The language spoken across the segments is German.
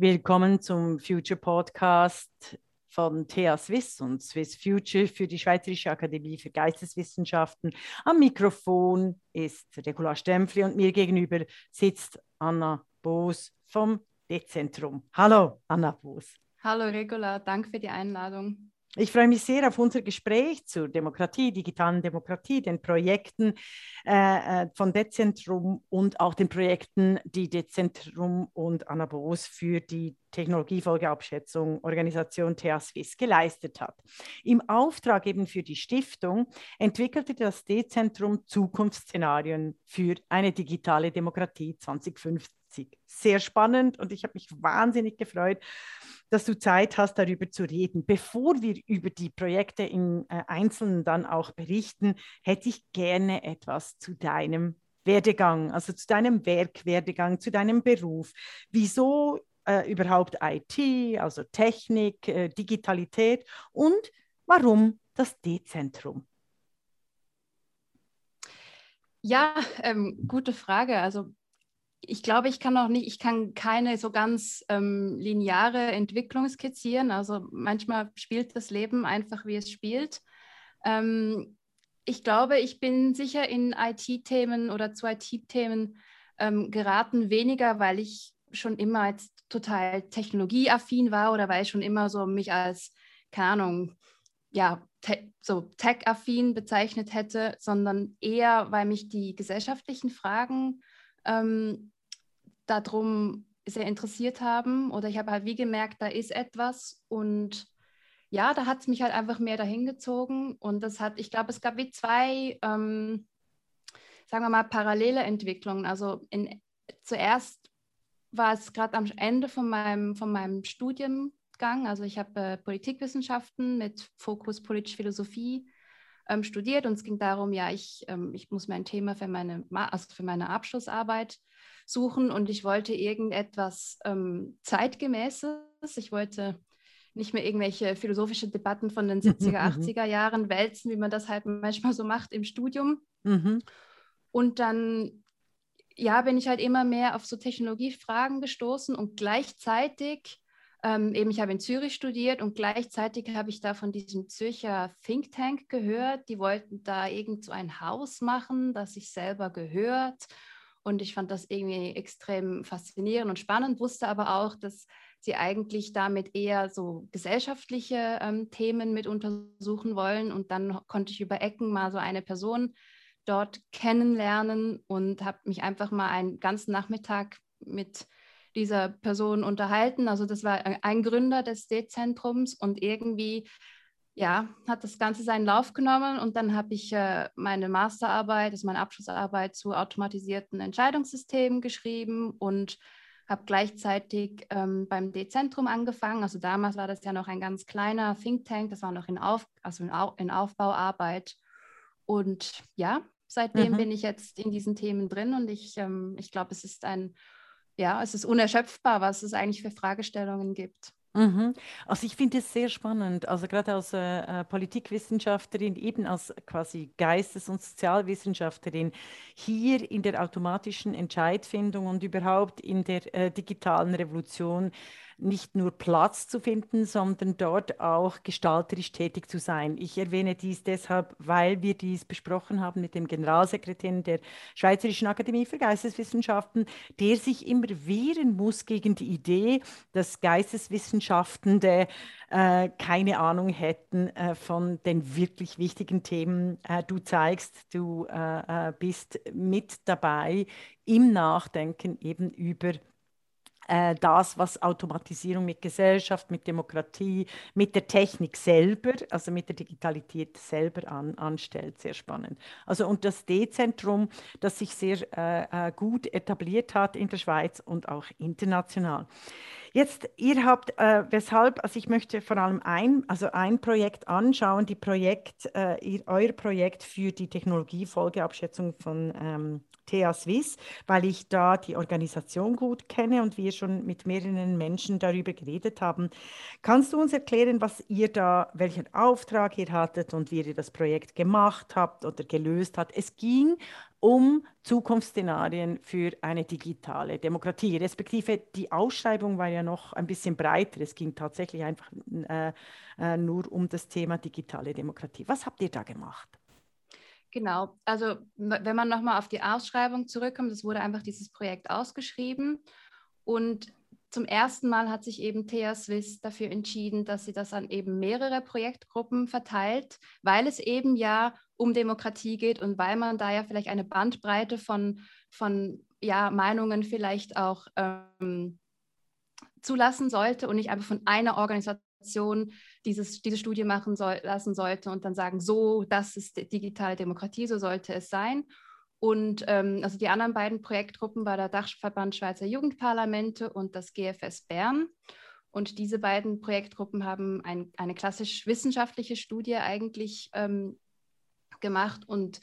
Willkommen zum Future Podcast von TH Swiss und Swiss Future für die Schweizerische Akademie für Geisteswissenschaften. Am Mikrofon ist Regula Stempfli und mir gegenüber sitzt Anna Boos vom D-Zentrum. Hallo, Anna Boos. Hallo, Regula, danke für die Einladung. Ich freue mich sehr auf unser Gespräch zur Demokratie, digitalen Demokratie, den Projekten äh, äh von Dezentrum und auch den Projekten, die Dezentrum und Anna Boos für die Technologiefolgeabschätzung Organisation TH Swiss geleistet hat. Im Auftrag eben für die Stiftung entwickelte das D-Zentrum Zukunftsszenarien für eine digitale Demokratie 2050. Sehr spannend und ich habe mich wahnsinnig gefreut, dass du Zeit hast, darüber zu reden. Bevor wir über die Projekte im äh, Einzelnen dann auch berichten, hätte ich gerne etwas zu deinem Werdegang, also zu deinem Werkwerdegang, zu deinem Beruf. Wieso äh, überhaupt IT, also Technik, äh, Digitalität und warum das D-Zentrum? Ja, ähm, gute Frage. Also ich glaube, ich kann auch nicht, ich kann keine so ganz ähm, lineare Entwicklung skizzieren. Also manchmal spielt das Leben einfach, wie es spielt. Ähm, ich glaube, ich bin sicher in IT-Themen oder zu IT-Themen ähm, geraten, weniger, weil ich schon immer jetzt total technologieaffin war oder weil ich schon immer so mich als, keine Ahnung, ja, te so tech-affin bezeichnet hätte, sondern eher, weil mich die gesellschaftlichen Fragen ähm, darum sehr interessiert haben. Oder ich habe halt wie gemerkt, da ist etwas. Und ja, da hat es mich halt einfach mehr dahin gezogen. Und das hat, ich glaube, es gab wie zwei, ähm, sagen wir mal, parallele Entwicklungen. Also in, zuerst war es gerade am Ende von meinem, von meinem Studiengang, also ich habe äh, Politikwissenschaften mit Fokus politische Philosophie ähm, studiert und es ging darum, ja, ich, ähm, ich muss mein Thema für meine, also für meine Abschlussarbeit suchen und ich wollte irgendetwas ähm, zeitgemäßes. Ich wollte nicht mehr irgendwelche philosophische Debatten von den 70er, 80er Jahren wälzen, wie man das halt manchmal so macht im Studium. Mhm. Und dann ja, bin ich halt immer mehr auf so Technologiefragen gestoßen und gleichzeitig ähm, eben, ich habe in Zürich studiert und gleichzeitig habe ich da von diesem Zürcher Think Tank gehört. Die wollten da irgend so ein Haus machen, das sich selber gehört. Und ich fand das irgendwie extrem faszinierend und spannend, wusste aber auch, dass sie eigentlich damit eher so gesellschaftliche ähm, Themen mit untersuchen wollen. Und dann konnte ich über Ecken mal so eine Person dort kennenlernen und habe mich einfach mal einen ganzen Nachmittag mit dieser Person unterhalten. Also das war ein Gründer des D-Zentrums und irgendwie ja, hat das Ganze seinen Lauf genommen und dann habe ich äh, meine Masterarbeit, also meine Abschlussarbeit zu automatisierten Entscheidungssystemen geschrieben und habe gleichzeitig ähm, beim D-Zentrum angefangen. Also damals war das ja noch ein ganz kleiner Think Tank, das war noch in, Auf, also in, Au in Aufbauarbeit. Und ja, seitdem mhm. bin ich jetzt in diesen Themen drin und ich, ähm, ich glaube, es ist ein ja, es ist unerschöpfbar, was es eigentlich für Fragestellungen gibt. Mhm. Also ich finde es sehr spannend, also gerade als äh, äh, Politikwissenschaftlerin, eben als quasi Geistes- und Sozialwissenschaftlerin, hier in der automatischen Entscheidfindung und überhaupt in der äh, digitalen Revolution nicht nur Platz zu finden, sondern dort auch gestalterisch tätig zu sein. Ich erwähne dies deshalb, weil wir dies besprochen haben mit dem Generalsekretär der Schweizerischen Akademie für Geisteswissenschaften, der sich immer wehren muss gegen die Idee, dass Geisteswissenschaftende äh, keine Ahnung hätten äh, von den wirklich wichtigen Themen. Äh, du zeigst, du äh, äh, bist mit dabei im Nachdenken eben über äh, das, was Automatisierung mit Gesellschaft, mit Demokratie, mit der Technik selber, also mit der Digitalität selber an, anstellt. Sehr spannend. Also und das D-Zentrum, das sich sehr äh, äh, gut etabliert hat in der Schweiz und auch international. Jetzt, ihr habt, äh, weshalb, also ich möchte vor allem ein, also ein Projekt anschauen, die Projekt, äh, ihr, euer Projekt für die Technologiefolgeabschätzung von ähm, TH Swiss, weil ich da die Organisation gut kenne und wir schon mit mehreren Menschen darüber geredet haben. Kannst du uns erklären, was ihr da, welchen Auftrag ihr hattet und wie ihr das Projekt gemacht habt oder gelöst habt? Es ging um Zukunftsszenarien für eine digitale Demokratie. Respektive die Ausschreibung war ja noch ein bisschen breiter. Es ging tatsächlich einfach äh, äh, nur um das Thema digitale Demokratie. Was habt ihr da gemacht? Genau, also wenn man nochmal auf die Ausschreibung zurückkommt, es wurde einfach dieses Projekt ausgeschrieben und zum ersten Mal hat sich eben TH Swiss dafür entschieden, dass sie das an eben mehrere Projektgruppen verteilt, weil es eben ja um Demokratie geht und weil man da ja vielleicht eine Bandbreite von, von ja, Meinungen vielleicht auch ähm, zulassen sollte und nicht einfach von einer Organisation dieses, diese Studie machen soll, lassen sollte und dann sagen, so, das ist digitale Demokratie, so sollte es sein. Und ähm, also die anderen beiden Projektgruppen war der Dachverband Schweizer Jugendparlamente und das GFS Bern. Und diese beiden Projektgruppen haben ein, eine klassisch wissenschaftliche Studie eigentlich ähm, gemacht. Und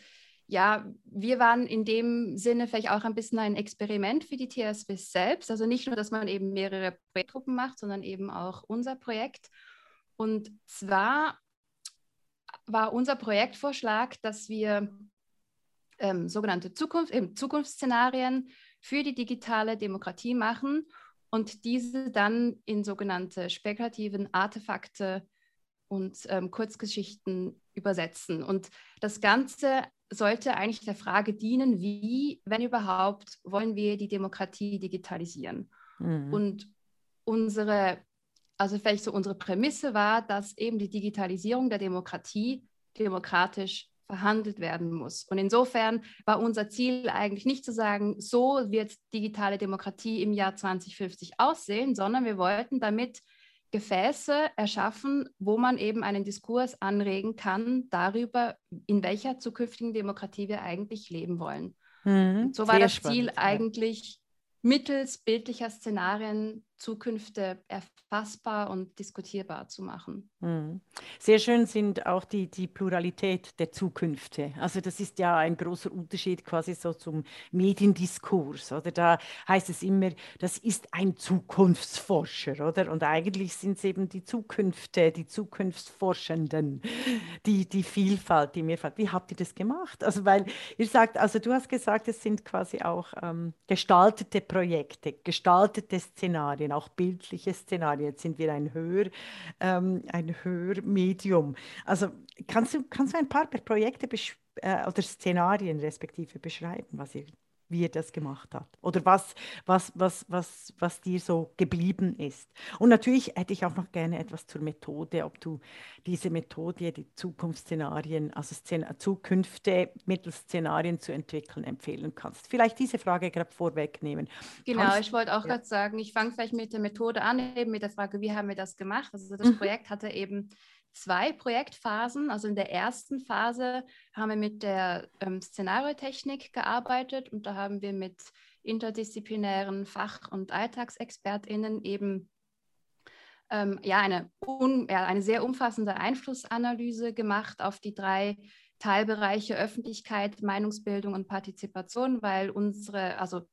ja, wir waren in dem Sinne vielleicht auch ein bisschen ein Experiment für die TSW selbst. Also nicht nur, dass man eben mehrere Projektgruppen macht, sondern eben auch unser Projekt. Und zwar war unser Projektvorschlag, dass wir ähm, sogenannte Zukunft, eben Zukunftsszenarien für die digitale Demokratie machen und diese dann in sogenannte spekulativen Artefakte und ähm, Kurzgeschichten übersetzen. Und das Ganze sollte eigentlich der Frage dienen, wie, wenn überhaupt, wollen wir die Demokratie digitalisieren? Mhm. Und unsere, also vielleicht so unsere Prämisse war, dass eben die Digitalisierung der Demokratie demokratisch verhandelt werden muss. Und insofern war unser Ziel eigentlich nicht zu sagen, so wird digitale Demokratie im Jahr 2050 aussehen, sondern wir wollten damit Gefäße erschaffen, wo man eben einen Diskurs anregen kann darüber, in welcher zukünftigen Demokratie wir eigentlich leben wollen. Mhm, so war das spannend, Ziel ja. eigentlich mittels bildlicher Szenarien Zukünfte erfassbar und diskutierbar zu machen. Hm. Sehr schön sind auch die, die Pluralität der Zukünfte. Also das ist ja ein großer Unterschied quasi so zum Mediendiskurs. Oder da heißt es immer, das ist ein Zukunftsforscher, oder? Und eigentlich sind es eben die Zukünfte, die Zukunftsforschenden, die, die Vielfalt, die mir fällt. Wie habt ihr das gemacht? Also weil ihr sagt, also du hast gesagt, es sind quasi auch ähm, gestaltete Projekte, gestaltete Szenarien. Szenarien, auch bildliche Szenarien. Jetzt sind wir ein, Hör, ähm, ein Hörmedium. Also kannst du, kannst du ein paar Projekte äh, oder Szenarien respektive beschreiben, was ihr wie er das gemacht hat oder was, was, was, was, was dir so geblieben ist. Und natürlich hätte ich auch noch gerne etwas zur Methode, ob du diese Methode, die Zukunftsszenarien, also Szen Zukünfte mittels Szenarien zu entwickeln, empfehlen kannst. Vielleicht diese Frage gerade vorwegnehmen. Genau, kannst, ich wollte auch ja. gerade sagen, ich fange vielleicht mit der Methode an, eben mit der Frage, wie haben wir das gemacht? Also das mhm. Projekt hatte eben zwei Projektphasen. Also in der ersten Phase haben wir mit der ähm, Szenariotechnik gearbeitet und da haben wir mit interdisziplinären Fach- und AlltagsexpertInnen eben ähm, ja, eine, un, ja, eine sehr umfassende Einflussanalyse gemacht auf die drei Teilbereiche Öffentlichkeit, Meinungsbildung und Partizipation, weil unsere, also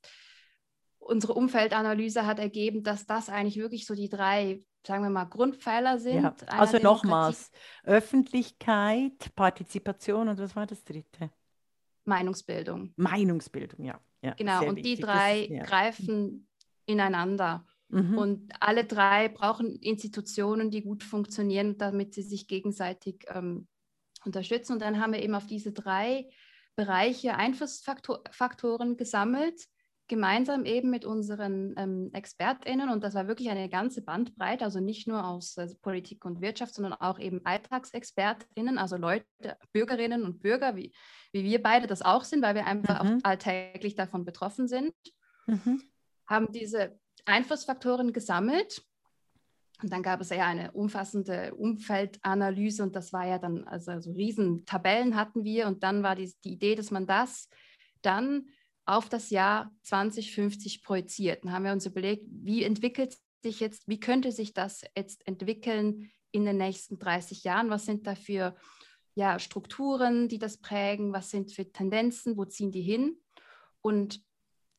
unsere Umfeldanalyse hat ergeben, dass das eigentlich wirklich so die drei sagen wir mal, Grundpfeiler sind. Ja. Also nochmals, Öffentlichkeit, Partizipation und was war das dritte? Meinungsbildung. Meinungsbildung, ja. ja genau, und wichtig. die drei das, ja. greifen ineinander. Mhm. Und alle drei brauchen Institutionen, die gut funktionieren, damit sie sich gegenseitig ähm, unterstützen. Und dann haben wir eben auf diese drei Bereiche Einflussfaktoren gesammelt gemeinsam eben mit unseren ähm, ExpertInnen und das war wirklich eine ganze Bandbreite, also nicht nur aus also Politik und Wirtschaft, sondern auch eben AlltagsexpertInnen, also Leute, Bürgerinnen und Bürger, wie, wie wir beide das auch sind, weil wir einfach mhm. auch alltäglich davon betroffen sind, mhm. haben diese Einflussfaktoren gesammelt und dann gab es ja eine umfassende Umfeldanalyse und das war ja dann, also so riesen Tabellen hatten wir und dann war die, die Idee, dass man das dann auf das Jahr 2050 projiziert. Dann haben wir uns überlegt, wie entwickelt sich jetzt, wie könnte sich das jetzt entwickeln in den nächsten 30 Jahren? Was sind da für ja, Strukturen, die das prägen? Was sind für Tendenzen? Wo ziehen die hin? Und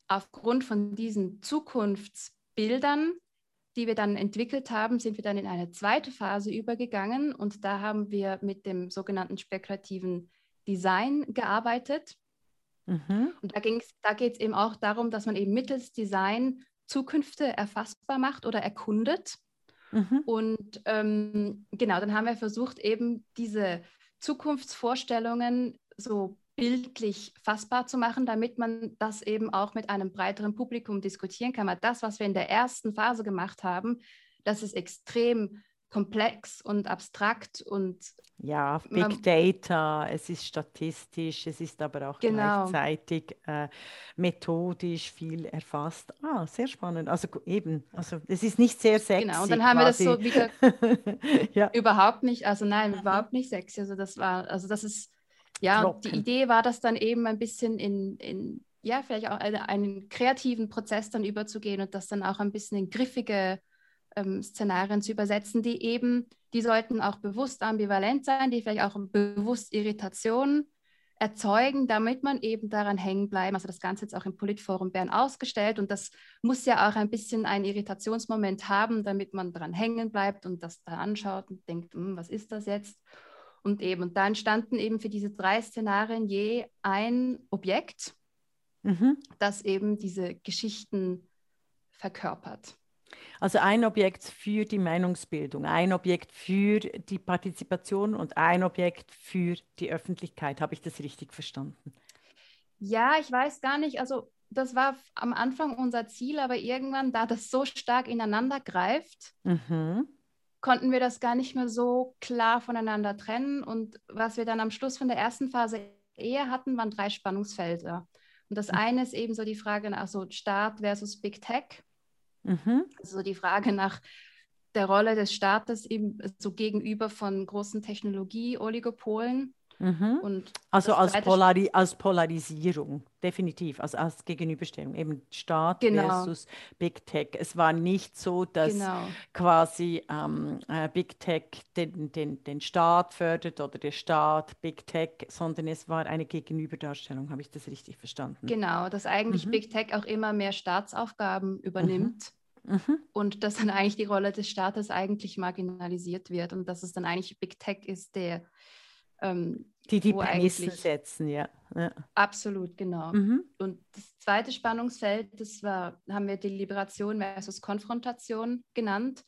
aufgrund von diesen Zukunftsbildern, die wir dann entwickelt haben, sind wir dann in eine zweite Phase übergegangen und da haben wir mit dem sogenannten spekulativen Design gearbeitet. Mhm. Und da, da geht es eben auch darum, dass man eben mittels Design Zukünfte erfassbar macht oder erkundet. Mhm. Und ähm, genau, dann haben wir versucht, eben diese Zukunftsvorstellungen so bildlich fassbar zu machen, damit man das eben auch mit einem breiteren Publikum diskutieren kann. Weil das, was wir in der ersten Phase gemacht haben, das ist extrem komplex und abstrakt und ja, Big Data, es ist statistisch, es ist aber auch genau. gleichzeitig äh, methodisch viel erfasst. Ah, sehr spannend. Also eben, also es ist nicht sehr sexy. Genau, und dann haben quasi. wir das so wieder ja. überhaupt nicht, also nein, mhm. überhaupt nicht sexy. Also das war, also das ist, ja, die Idee war das dann eben ein bisschen in, in ja, vielleicht auch einen, einen kreativen Prozess dann überzugehen und das dann auch ein bisschen in griffige ähm, Szenarien zu übersetzen, die eben, die sollten auch bewusst ambivalent sein, die vielleicht auch bewusst Irritation erzeugen, damit man eben daran hängen bleibt. Also das Ganze jetzt auch im Politforum Bern ausgestellt und das muss ja auch ein bisschen einen Irritationsmoment haben, damit man daran hängen bleibt und das da anschaut und denkt, hm, was ist das jetzt? Und eben, und da entstanden eben für diese drei Szenarien je ein Objekt, mhm. das eben diese Geschichten verkörpert. Also ein Objekt für die Meinungsbildung, ein Objekt für die Partizipation und ein Objekt für die Öffentlichkeit. Habe ich das richtig verstanden? Ja, ich weiß gar nicht. Also das war am Anfang unser Ziel, aber irgendwann, da das so stark ineinander greift, mhm. konnten wir das gar nicht mehr so klar voneinander trennen. Und was wir dann am Schluss von der ersten Phase eher hatten, waren drei Spannungsfelder. Und das mhm. eine ist eben so die Frage nach so Staat versus Big Tech. Mhm. Also die Frage nach der Rolle des Staates eben so gegenüber von großen Technologie-Oligopolen. Mhm. also als, Polari als Polarisierung, definitiv, also als Gegenüberstellung, eben Staat genau. versus Big Tech. Es war nicht so, dass genau. quasi ähm, äh, Big Tech den, den, den Staat fördert oder der Staat Big Tech, sondern es war eine Gegenüberdarstellung, habe ich das richtig verstanden? Genau, dass eigentlich mhm. Big Tech auch immer mehr Staatsaufgaben übernimmt. Mhm. mhm. Und dass dann eigentlich die Rolle des Staates eigentlich marginalisiert wird und dass es dann eigentlich Big Tech ist, der ähm, die die Prämissen setzen, ja. ja. Absolut, genau. Mhm. Und das zweite Spannungsfeld, das war, haben wir die Liberation versus Konfrontation genannt.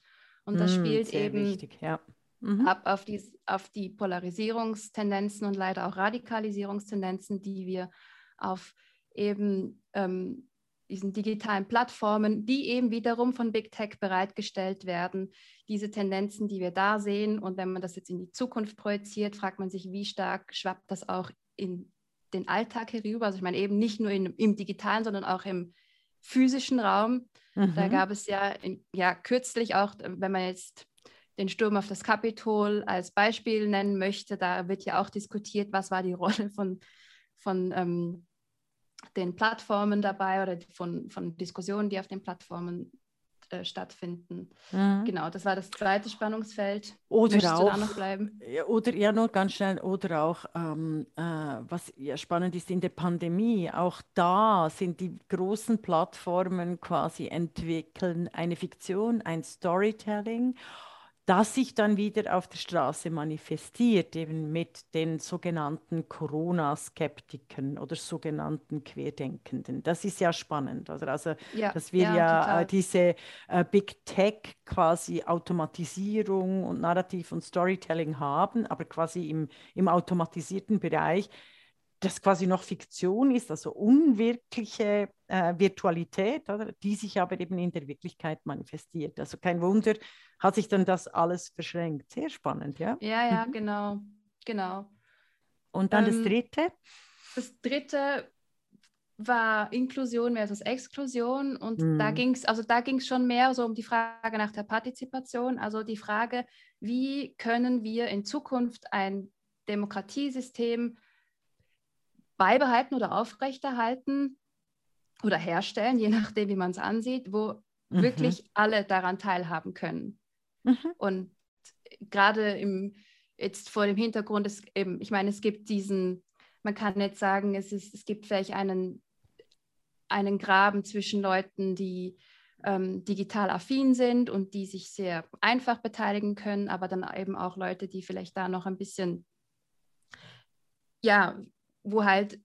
Und das mhm, spielt eben wichtig, ja. mhm. ab auf die, auf die Polarisierungstendenzen und leider auch Radikalisierungstendenzen, die wir auf eben ähm, diesen digitalen Plattformen, die eben wiederum von Big Tech bereitgestellt werden. Diese Tendenzen, die wir da sehen. Und wenn man das jetzt in die Zukunft projiziert, fragt man sich, wie stark schwappt das auch in den Alltag herüber. Also ich meine eben nicht nur in, im digitalen, sondern auch im physischen Raum. Mhm. Da gab es ja, in, ja kürzlich auch, wenn man jetzt den Sturm auf das Kapitol als Beispiel nennen möchte, da wird ja auch diskutiert, was war die Rolle von, von ähm, den Plattformen dabei oder von, von Diskussionen, die auf den Plattformen äh, stattfinden. Mhm. Genau, das war das zweite Spannungsfeld. Oder Möchtest auch, noch bleiben? Oder ja, nur ganz schnell, oder auch, ähm, äh, was ja spannend ist in der Pandemie, auch da sind die großen Plattformen quasi entwickeln eine Fiktion, ein Storytelling das sich dann wieder auf der Straße manifestiert, eben mit den sogenannten Corona-Skeptikern oder sogenannten Querdenkenden. Das ist ja spannend, oder? Also, ja, dass wir ja, ja äh, diese äh, Big Tech quasi Automatisierung und Narrativ und Storytelling haben, aber quasi im, im automatisierten Bereich das quasi noch Fiktion ist, also unwirkliche äh, Virtualität, oder? die sich aber eben in der Wirklichkeit manifestiert. Also kein Wunder, hat sich dann das alles verschränkt. Sehr spannend, ja? Ja, ja, mhm. genau, genau. Und dann ähm, das dritte? Das dritte war Inklusion versus Exklusion und mhm. da ging es also da ging es schon mehr so um die Frage nach der Partizipation, also die Frage, wie können wir in Zukunft ein Demokratiesystem beibehalten oder aufrechterhalten oder herstellen, je nachdem, wie man es ansieht, wo mhm. wirklich alle daran teilhaben können. Mhm. Und gerade im, jetzt vor dem Hintergrund, ist eben, ich meine, es gibt diesen, man kann nicht sagen, es, ist, es gibt vielleicht einen, einen Graben zwischen Leuten, die ähm, digital affin sind und die sich sehr einfach beteiligen können, aber dann eben auch Leute, die vielleicht da noch ein bisschen, ja, wo halt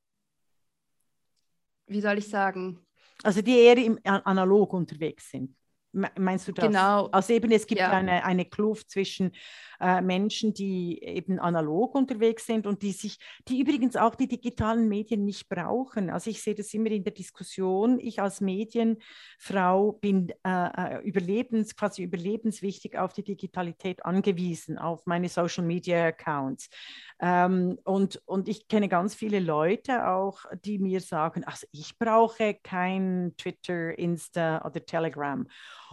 wie soll ich sagen? Also die eher im analog unterwegs sind. Meinst du das? Genau. Also eben, es gibt ja. eine, eine Kluft zwischen äh, Menschen, die eben analog unterwegs sind und die sich, die übrigens auch die digitalen Medien nicht brauchen. Also ich sehe das immer in der Diskussion. Ich als Medienfrau bin äh, äh überlebens, quasi überlebenswichtig auf die Digitalität angewiesen, auf meine Social Media Accounts. Ähm, und, und ich kenne ganz viele Leute auch, die mir sagen, also ich brauche kein Twitter, Insta oder Telegram.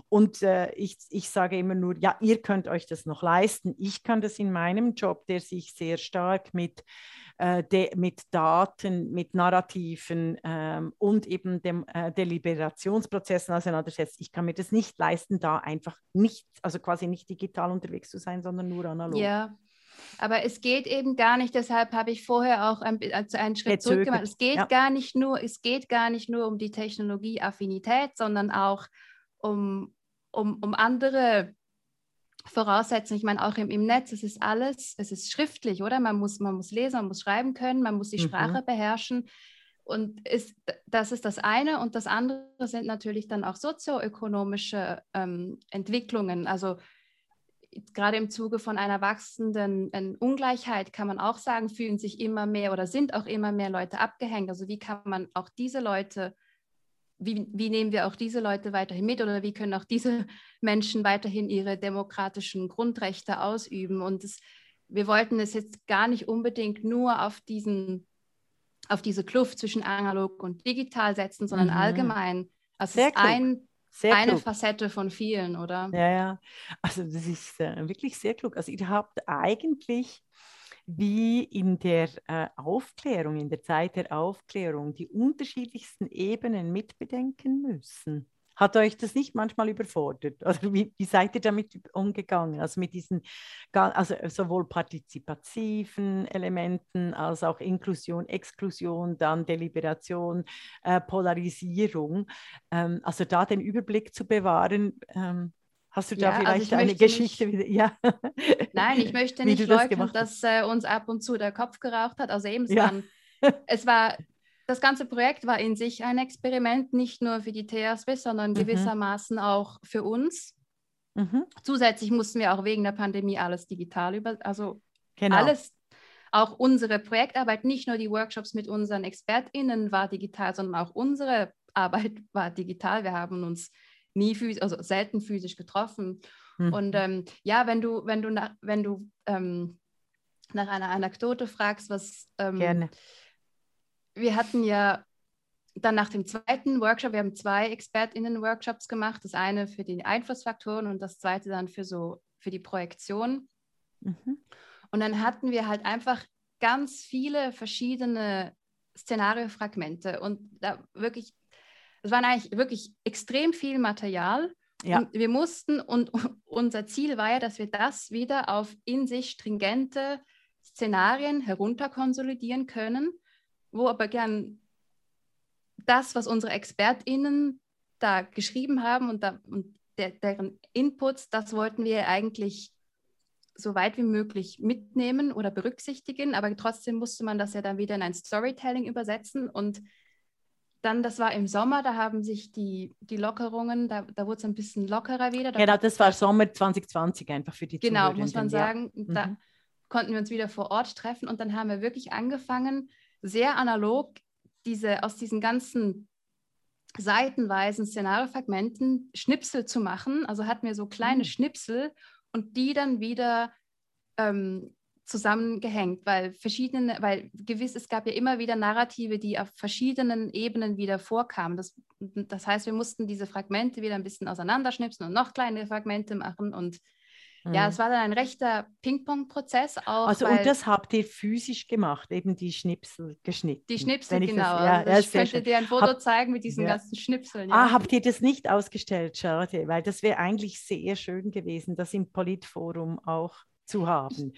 Und äh, ich, ich sage immer nur, ja, ihr könnt euch das noch leisten. Ich kann das in meinem Job, der sich sehr stark mit, äh, de, mit Daten, mit Narrativen ähm, und eben dem äh, Deliberationsprozessen auseinandersetzt. Ich kann mir das nicht leisten, da einfach nicht, also quasi nicht digital unterwegs zu sein, sondern nur analog. Ja, aber es geht eben gar nicht, deshalb habe ich vorher auch ein, also einen Schritt zurück gemacht. Es geht ja. gar nicht nur, es geht gar nicht nur um die Technologieaffinität, sondern auch um, um, um andere Voraussetzungen. Ich meine, auch im, im Netz, es ist alles, es ist schriftlich, oder? Man muss, man muss lesen, man muss schreiben können, man muss die mhm. Sprache beherrschen. Und ist, das ist das eine. Und das andere sind natürlich dann auch sozioökonomische ähm, Entwicklungen. Also gerade im Zuge von einer wachsenden äh, Ungleichheit kann man auch sagen, fühlen sich immer mehr oder sind auch immer mehr Leute abgehängt. Also wie kann man auch diese Leute wie, wie, nehmen wir auch diese Leute weiterhin mit oder wie können auch diese Menschen weiterhin ihre demokratischen Grundrechte ausüben? Und es, wir wollten es jetzt gar nicht unbedingt nur auf, diesen, auf diese Kluft zwischen analog und digital setzen, sondern mhm. allgemein. Also es ist ein, eine klug. Facette von vielen, oder? Ja, ja. Also das ist äh, wirklich sehr klug. Also ihr habt eigentlich wie in der äh, Aufklärung, in der Zeit der Aufklärung, die unterschiedlichsten Ebenen mitbedenken müssen. Hat euch das nicht manchmal überfordert? Also wie, wie seid ihr damit umgegangen? Also mit diesen also sowohl partizipativen Elementen als auch Inklusion, Exklusion, dann Deliberation, äh, Polarisierung. Ähm, also da den Überblick zu bewahren, ähm, Hast du da ja, also vielleicht also eine Geschichte nicht, wieder? Ja. Nein, ich möchte nicht leugnen, dass äh, uns ab und zu der Kopf geraucht hat. Also eben, es, ja. waren, es war, das ganze Projekt war in sich ein Experiment, nicht nur für die THSW, sondern mhm. gewissermaßen auch für uns. Mhm. Zusätzlich mussten wir auch wegen der Pandemie alles digital über, also genau. alles, auch unsere Projektarbeit, nicht nur die Workshops mit unseren ExpertInnen war digital, sondern auch unsere Arbeit war digital. Wir haben uns nie physisch, also selten physisch getroffen. Mhm. Und ähm, ja, wenn du, wenn du, nach, wenn du ähm, nach einer Anekdote fragst, was ähm, Gerne. Wir hatten ja dann nach dem zweiten Workshop, wir haben zwei ExpertInnen-Workshops gemacht, das eine für die Einflussfaktoren und das zweite dann für so für die Projektion. Mhm. Und dann hatten wir halt einfach ganz viele verschiedene Szenariofragmente und da wirklich es waren eigentlich wirklich extrem viel Material. Ja. Und wir mussten, und unser Ziel war ja, dass wir das wieder auf in sich stringente Szenarien herunterkonsolidieren können, wo aber gern das, was unsere ExpertInnen da geschrieben haben und, da, und der, deren Inputs, das wollten wir eigentlich so weit wie möglich mitnehmen oder berücksichtigen, aber trotzdem musste man das ja dann wieder in ein Storytelling übersetzen und dann, das war im Sommer, da haben sich die, die Lockerungen, da, da wurde es ein bisschen lockerer wieder. Da genau, das war Sommer 2020 einfach für die Genau, muss man sagen. Ja. Da mhm. konnten wir uns wieder vor Ort treffen und dann haben wir wirklich angefangen, sehr analog diese, aus diesen ganzen seitenweisen Szenariofragmenten Schnipsel zu machen. Also hatten wir so kleine mhm. Schnipsel und die dann wieder ähm, zusammengehängt, weil verschiedene, weil gewiss, es gab ja immer wieder Narrative, die auf verschiedenen Ebenen wieder vorkamen. Das, das heißt, wir mussten diese Fragmente wieder ein bisschen auseinanderschnipsen und noch kleine Fragmente machen und mhm. ja, es war dann ein rechter Ping-Pong-Prozess auch. Also und das habt ihr physisch gemacht, eben die Schnipsel geschnitten. Die Schnipsel, genau. Das, ja, also ich könnte dir ein Foto Hab, zeigen mit diesen ja. ganzen Schnipseln. Ja. Ah, habt ihr das nicht ausgestellt? Schade, weil das wäre eigentlich sehr schön gewesen, das im Politforum auch zu haben.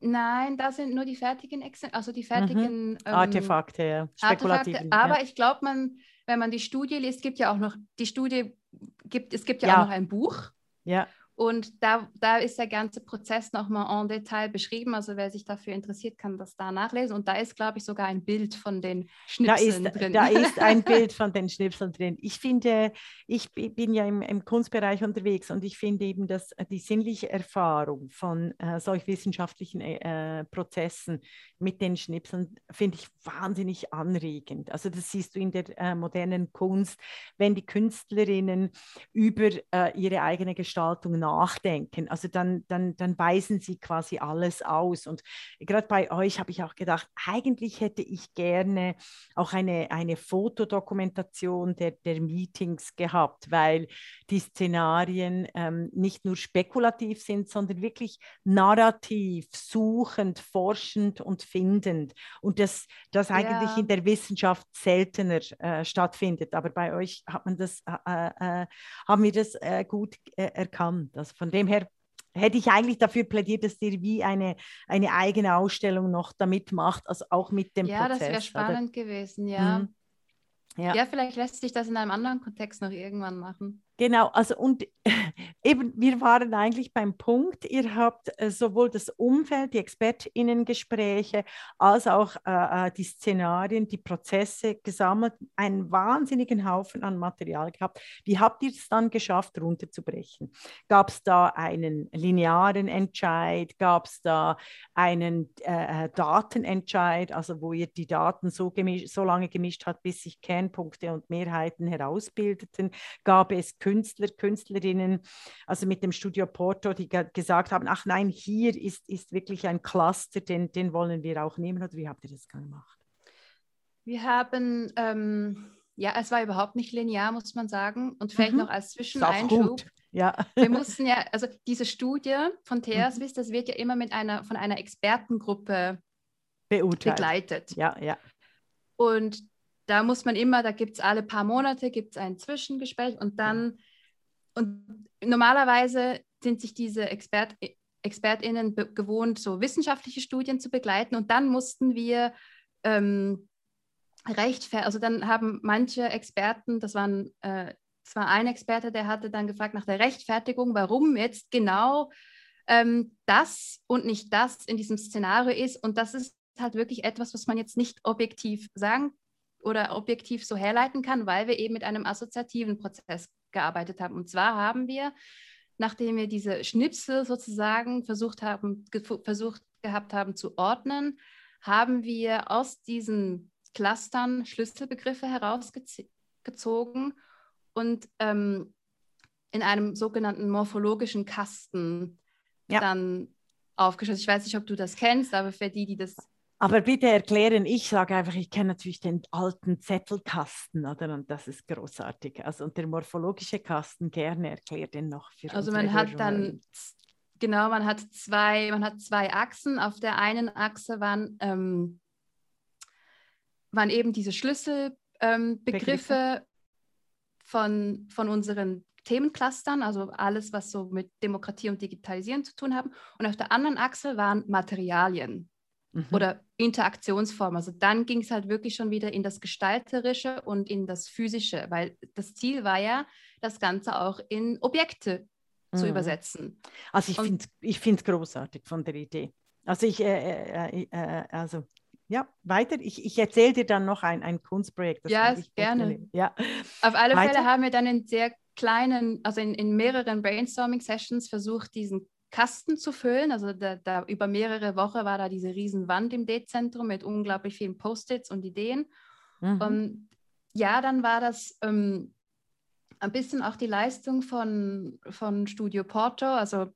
Nein, da sind nur die fertigen, also die fertigen mhm. ähm, Artefakte, ja. Artefakte. Aber ja. ich glaube, man, wenn man die Studie liest, gibt ja auch noch die Studie gibt, es gibt ja, ja. auch noch ein Buch. Ja. Und da, da ist der ganze Prozess nochmal en Detail beschrieben. Also wer sich dafür interessiert, kann das da nachlesen. Und da ist, glaube ich, sogar ein Bild von den Schnipseln da ist, drin. Da ist ein Bild von den Schnipseln drin. Ich finde, ich bin ja im, im Kunstbereich unterwegs und ich finde eben, dass die sinnliche Erfahrung von äh, solch wissenschaftlichen äh, Prozessen mit den Schnipseln finde ich wahnsinnig anregend. Also das siehst du in der äh, modernen Kunst, wenn die Künstlerinnen über äh, ihre eigene Gestaltung nachdenken. Also dann, dann, dann weisen sie quasi alles aus. Und gerade bei euch habe ich auch gedacht, eigentlich hätte ich gerne auch eine, eine Fotodokumentation der, der Meetings gehabt, weil die Szenarien ähm, nicht nur spekulativ sind, sondern wirklich narrativ, suchend, forschend und findend. Und das, das eigentlich ja. in der Wissenschaft seltener äh, stattfindet. Aber bei euch hat man das, äh, äh, haben wir das äh, gut äh, erkannt. Also von dem her hätte ich eigentlich dafür plädiert, dass ihr wie eine, eine eigene Ausstellung noch damit macht, also auch mit dem ja, Prozess. Ja, das wäre spannend oder? gewesen, ja. Mhm. ja. Ja, vielleicht lässt sich das in einem anderen Kontext noch irgendwann machen. Genau, also und eben, wir waren eigentlich beim Punkt, ihr habt äh, sowohl das Umfeld, die ExpertInnen-Gespräche, als auch äh, äh, die Szenarien, die Prozesse gesammelt, einen wahnsinnigen Haufen an Material gehabt. Wie habt ihr es dann geschafft, runterzubrechen? Gab es da einen linearen Entscheid? Gab es da einen äh, äh, Datenentscheid, also wo ihr die Daten so, so lange gemischt habt, bis sich Kernpunkte und Mehrheiten herausbildeten? Gab es Künstler, Künstlerinnen, also mit dem Studio Porto, die gesagt haben, ach nein, hier ist, ist wirklich ein Cluster, den, den wollen wir auch nehmen. Oder wie habt ihr das gemacht? Wir haben, ähm, ja, es war überhaupt nicht linear, muss man sagen. Und vielleicht mhm. noch als Zwischeneinschub. Ja. Wir mussten ja, also diese Studie von THSWIS, mhm. das wird ja immer mit einer, von einer Expertengruppe Beurteilt. begleitet. Ja, ja. Und da muss man immer, da gibt es alle paar Monate gibt's ein Zwischengespräch und dann, und normalerweise sind sich diese Expert, ExpertInnen gewohnt, so wissenschaftliche Studien zu begleiten und dann mussten wir ähm, rechtfertigen, also dann haben manche Experten, das waren, äh, das war ein Experte, der hatte dann gefragt nach der Rechtfertigung, warum jetzt genau ähm, das und nicht das in diesem Szenario ist und das ist halt wirklich etwas, was man jetzt nicht objektiv sagen oder objektiv so herleiten kann, weil wir eben mit einem assoziativen Prozess gearbeitet haben. Und zwar haben wir, nachdem wir diese Schnipsel sozusagen versucht haben, versucht gehabt haben zu ordnen, haben wir aus diesen Clustern Schlüsselbegriffe herausgezogen und ähm, in einem sogenannten morphologischen Kasten ja. dann aufgeschlossen. Ich weiß nicht, ob du das kennst, aber für die, die das aber bitte erklären, ich sage einfach, ich kenne natürlich den alten Zettelkasten, oder? Und das ist großartig. Also und der morphologische Kasten, gerne erklärt den noch für Also man hat dann, genau, man hat zwei, man hat zwei Achsen. Auf der einen Achse waren, ähm, waren eben diese Schlüsselbegriffe ähm, von, von unseren Themenclustern, also alles, was so mit Demokratie und Digitalisieren zu tun haben. Und auf der anderen Achse waren Materialien mhm. oder Interaktionsform. Also dann ging es halt wirklich schon wieder in das Gestalterische und in das Physische, weil das Ziel war ja, das Ganze auch in Objekte mhm. zu übersetzen. Also ich finde es ich großartig von der Idee. Also ich, äh, äh, äh, also ja, weiter. Ich, ich erzähle dir dann noch ein, ein Kunstprojekt. ja, gerne. Ja. Auf alle weiter. Fälle haben wir dann in sehr kleinen, also in, in mehreren Brainstorming-Sessions versucht, diesen Kasten zu füllen. Also da, da, über mehrere Wochen war da diese riesen Wand im D-Zentrum mit unglaublich vielen Post-its und Ideen. Mhm. Und ja, dann war das ähm, ein bisschen auch die Leistung von, von Studio Porto, also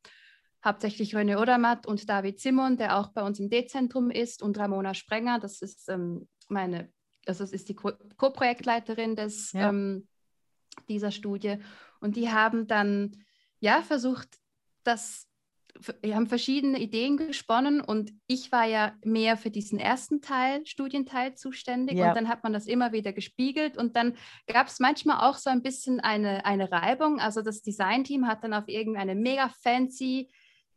hauptsächlich René Odermatt und David Simon, der auch bei uns im D-Zentrum ist, und Ramona Sprenger, das ist ähm, meine, also das ist die Co-Projektleiterin des, ja. ähm, dieser Studie. Und die haben dann ja versucht, das wir haben verschiedene Ideen gesponnen und ich war ja mehr für diesen ersten Teil, Studienteil zuständig ja. und dann hat man das immer wieder gespiegelt und dann gab es manchmal auch so ein bisschen eine, eine Reibung. Also das Designteam hat dann auf irgendeine mega fancy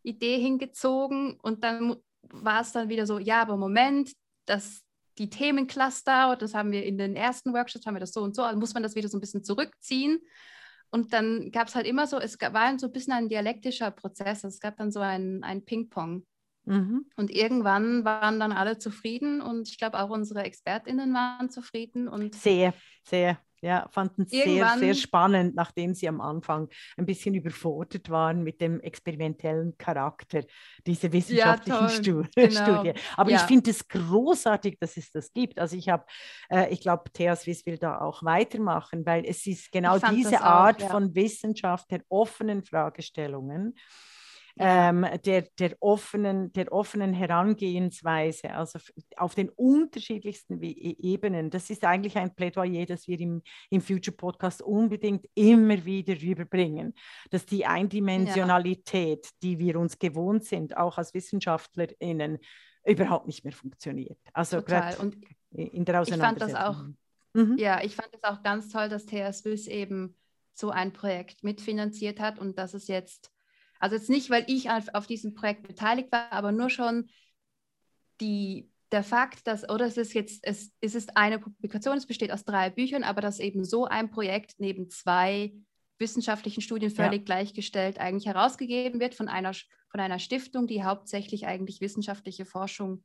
Idee hingezogen und dann war es dann wieder so, ja, aber Moment, das, die Themencluster, das haben wir in den ersten Workshops, haben wir das so und so, also muss man das wieder so ein bisschen zurückziehen. Und dann gab es halt immer so, es war so ein bisschen ein dialektischer Prozess. Es gab dann so ein, ein Ping-Pong. Mhm. Und irgendwann waren dann alle zufrieden und ich glaube auch unsere ExpertInnen waren zufrieden. Und sehr, sehr. Ja, fanden es sehr, sehr spannend, nachdem sie am Anfang ein bisschen überfordert waren mit dem experimentellen Charakter dieser wissenschaftlichen ja, Stu genau. Studie. Aber ja. ich finde es großartig, dass es das gibt. Also ich habe, äh, ich glaube, Thea Swiss will da auch weitermachen, weil es ist genau diese Art auch, ja. von Wissenschaft der offenen Fragestellungen ähm, der, der, offenen, der offenen Herangehensweise, also auf den unterschiedlichsten e Ebenen. Das ist eigentlich ein Plädoyer, das wir im, im Future Podcast unbedingt immer wieder rüberbringen, dass die Eindimensionalität, ja. die wir uns gewohnt sind, auch als WissenschaftlerInnen, überhaupt nicht mehr funktioniert. Also gerade in der Auseinandersetzung. Ich fand das auch, mhm. ja, ich fand es auch ganz toll, dass TH Swiss eben so ein Projekt mitfinanziert hat und dass es jetzt also jetzt nicht, weil ich auf, auf diesem Projekt beteiligt war, aber nur schon die, der Fakt, dass, oder es ist jetzt, es, es ist eine Publikation, es besteht aus drei Büchern, aber dass eben so ein Projekt neben zwei wissenschaftlichen Studien völlig ja. gleichgestellt eigentlich herausgegeben wird von einer, von einer Stiftung, die hauptsächlich eigentlich wissenschaftliche Forschung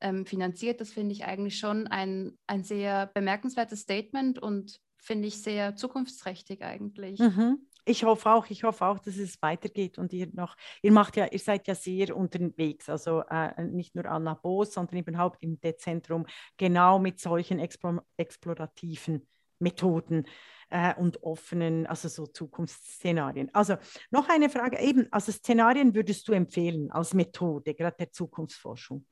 ähm, finanziert. Das finde ich eigentlich schon ein, ein sehr bemerkenswertes Statement und finde ich sehr zukunftsträchtig eigentlich. Mhm ich hoffe auch, ich hoffe auch, dass es weitergeht und ihr noch, ihr macht ja, ihr seid ja sehr unterwegs, also äh, nicht nur Anna Boos, sondern überhaupt im D-Zentrum genau mit solchen Explo explorativen Methoden äh, und offenen, also so Zukunftsszenarien. Also noch eine Frage, eben, also Szenarien würdest du empfehlen als Methode, gerade der Zukunftsforschung?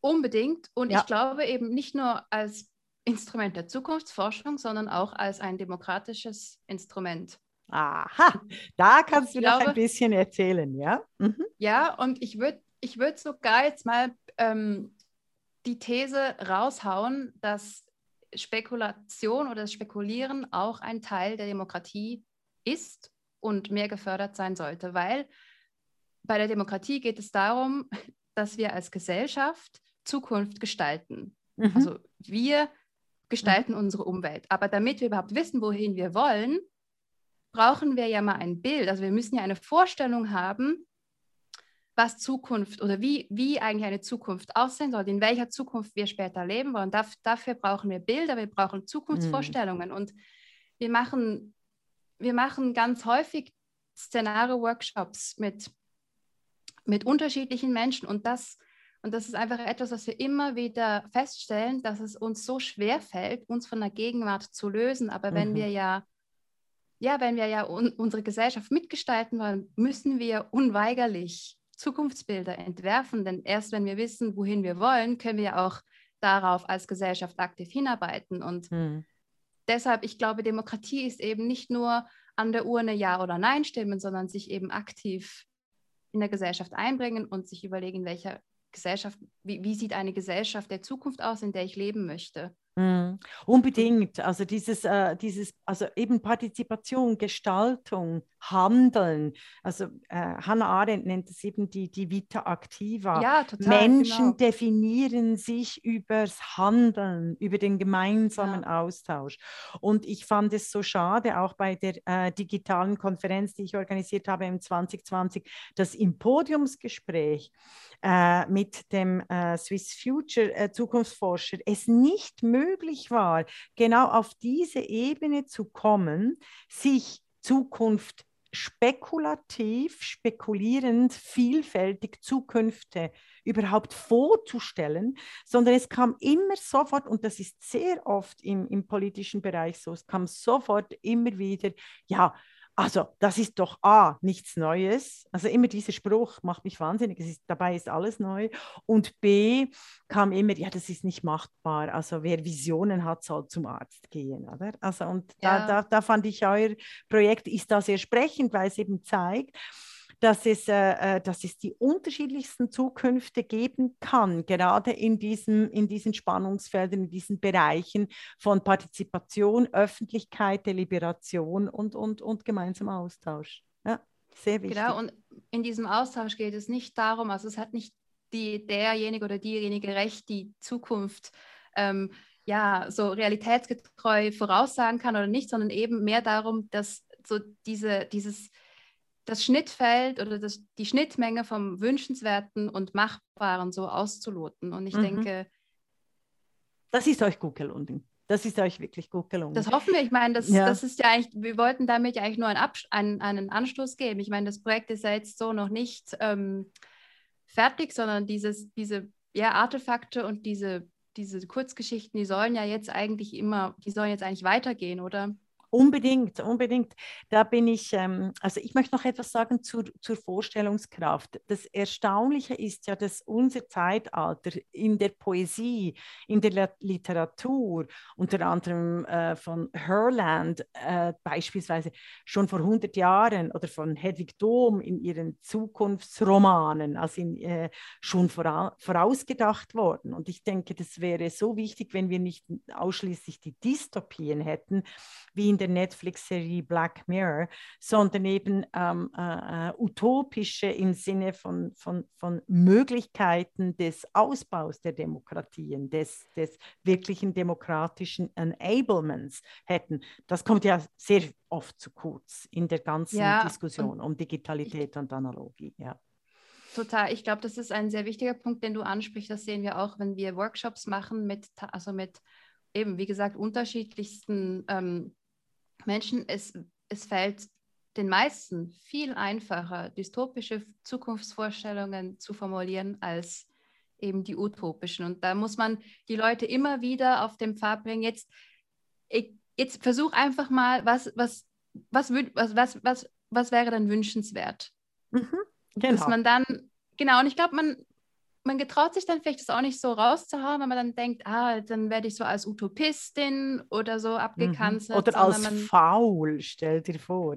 Unbedingt und ja. ich glaube eben nicht nur als Instrument der Zukunftsforschung, sondern auch als ein demokratisches Instrument. Aha, da kannst du glaube, noch ein bisschen erzählen, ja? Mhm. Ja, und ich würde ich würd sogar jetzt mal ähm, die These raushauen, dass Spekulation oder das Spekulieren auch ein Teil der Demokratie ist und mehr gefördert sein sollte, weil bei der Demokratie geht es darum, dass wir als Gesellschaft Zukunft gestalten. Mhm. Also wir gestalten mhm. unsere Umwelt. Aber damit wir überhaupt wissen, wohin wir wollen, brauchen wir ja mal ein Bild. Also wir müssen ja eine Vorstellung haben, was Zukunft oder wie, wie eigentlich eine Zukunft aussehen soll, in welcher Zukunft wir später leben wollen. Daf dafür brauchen wir Bilder, wir brauchen Zukunftsvorstellungen. Mhm. Und wir machen, wir machen ganz häufig Szenario-Workshops mit, mit unterschiedlichen Menschen und das, und das ist einfach etwas, was wir immer wieder feststellen, dass es uns so schwer fällt, uns von der Gegenwart zu lösen. Aber mhm. wenn wir ja ja, wenn wir ja un unsere Gesellschaft mitgestalten wollen, müssen wir unweigerlich Zukunftsbilder entwerfen, denn erst wenn wir wissen, wohin wir wollen, können wir auch darauf als Gesellschaft aktiv hinarbeiten. Und hm. deshalb, ich glaube, Demokratie ist eben nicht nur an der Urne Ja oder Nein stimmen, sondern sich eben aktiv in der Gesellschaft einbringen und sich überlegen, welcher Gesellschaft, wie, wie sieht eine Gesellschaft der Zukunft aus, in der ich leben möchte. Mm, unbedingt. Also dieses, äh, dieses, also eben Partizipation, Gestaltung, Handeln. Also äh, Hannah Arendt nennt es eben die, die Vita Activa. Ja, total, Menschen genau. definieren sich übers Handeln, über den gemeinsamen ja. Austausch. Und ich fand es so schade, auch bei der äh, digitalen Konferenz, die ich organisiert habe im 2020, das im Podiumsgespräch äh, mit dem äh, Swiss Future äh, Zukunftsforscher es nicht möglich war, genau auf diese Ebene zu kommen, sich Zukunft spekulativ, spekulierend, vielfältig Zukünfte überhaupt vorzustellen, sondern es kam immer sofort, und das ist sehr oft im, im politischen Bereich so, es kam sofort immer wieder, ja, also, das ist doch A, nichts Neues. Also immer dieser Spruch macht mich wahnsinnig. Ist, dabei ist alles neu. Und B kam immer, ja, das ist nicht machbar. Also wer Visionen hat, soll zum Arzt gehen. Oder? Also, und ja. da, da, da fand ich, euer Projekt ist da sehr sprechend, weil es eben zeigt, dass es, äh, äh, dass es die unterschiedlichsten Zukünfte geben kann, gerade in, diesem, in diesen Spannungsfeldern, in diesen Bereichen von Partizipation, Öffentlichkeit, Deliberation und, und, und gemeinsamer Austausch. Ja, sehr wichtig. Genau, und in diesem Austausch geht es nicht darum, also es hat nicht die, derjenige oder diejenige Recht, die Zukunft ähm, ja so realitätsgetreu voraussagen kann oder nicht, sondern eben mehr darum, dass so diese, dieses das Schnittfeld oder das, die Schnittmenge vom Wünschenswerten und Machbaren so auszuloten. Und ich mhm. denke. Das ist euch gut gelungen. Das ist euch wirklich gut gelungen. Das hoffen wir. Ich meine, das, ja. das ist ja eigentlich, wir wollten damit ja eigentlich nur einen, Abs einen, einen Anstoß geben. Ich meine, das Projekt ist ja jetzt so noch nicht ähm, fertig, sondern dieses, diese ja, Artefakte und diese, diese Kurzgeschichten, die sollen ja jetzt eigentlich immer, die sollen jetzt eigentlich weitergehen, oder? Unbedingt, unbedingt. Da bin ich, ähm, also ich möchte noch etwas sagen zur, zur Vorstellungskraft. Das Erstaunliche ist ja, dass unser Zeitalter in der Poesie, in der Literatur, unter anderem äh, von Herland äh, beispielsweise, schon vor 100 Jahren oder von Hedwig Dohm in ihren Zukunftsromanen, also in, äh, schon vora vorausgedacht worden. Und ich denke, das wäre so wichtig, wenn wir nicht ausschließlich die Dystopien hätten, wie in der Netflix-Serie Black Mirror, sondern eben ähm, äh, äh, utopische im Sinne von, von, von Möglichkeiten des Ausbaus der Demokratien, des, des wirklichen demokratischen Enablements hätten. Das kommt ja sehr oft zu kurz in der ganzen ja, Diskussion um Digitalität und Analogie. Ja. Total. Ich glaube, das ist ein sehr wichtiger Punkt, den du ansprichst. Das sehen wir auch, wenn wir Workshops machen mit, also mit eben, wie gesagt, unterschiedlichsten ähm, Menschen, es, es fällt den meisten viel einfacher, dystopische Zukunftsvorstellungen zu formulieren als eben die utopischen. Und da muss man die Leute immer wieder auf den Pfad bringen. Jetzt, ich, jetzt versuch einfach mal, was, was, was, was, was, was, was wäre dann wünschenswert? Mhm, genau. Dass man dann, genau, und ich glaube, man, man getraut sich dann vielleicht das auch nicht so rauszuhauen, weil man dann denkt, ah, dann werde ich so als Utopistin oder so abgekanzelt. Mhm. Oder als man... faul, stell dir vor.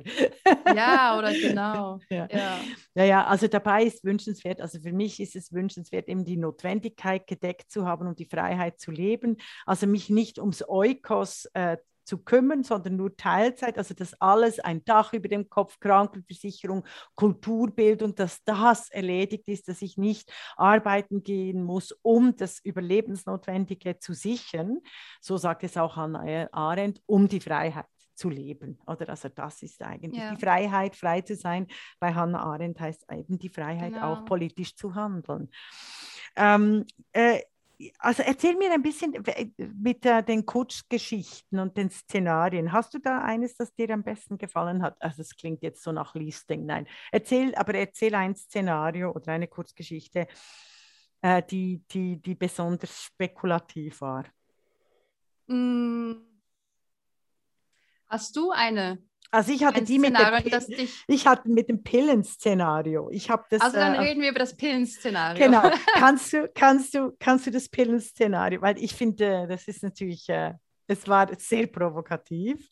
Ja, oder genau. ja. Ja. ja, ja, also dabei ist wünschenswert, also für mich ist es wünschenswert, eben die Notwendigkeit gedeckt zu haben und die Freiheit zu leben. Also mich nicht ums Eukos äh, zu kümmern, sondern nur Teilzeit, also dass alles, ein Dach über dem Kopf, Krankenversicherung, Kulturbildung, dass das erledigt ist, dass ich nicht arbeiten gehen muss, um das Überlebensnotwendige zu sichern. So sagt es auch Hannah Arendt, um die Freiheit zu leben. Oder also das ist eigentlich ja. die Freiheit, frei zu sein. Bei Hannah Arendt heißt eben die Freiheit genau. auch politisch zu handeln. Ähm, äh, also erzähl mir ein bisschen mit äh, den Kurzgeschichten und den Szenarien. Hast du da eines, das dir am besten gefallen hat? Also es klingt jetzt so nach Listing, nein. Erzähl, aber erzähl ein Szenario oder eine Kurzgeschichte, äh, die, die, die besonders spekulativ war. Mm. Hast du eine also ich hatte die mit der Pil ich hatte mit dem Pillenszenario. Ich habe das. Also dann äh, reden wir über das Pillenszenario. Genau. kannst du, kannst du, kannst du das Pillenszenario? Weil ich finde, das ist natürlich. Äh, es war sehr provokativ.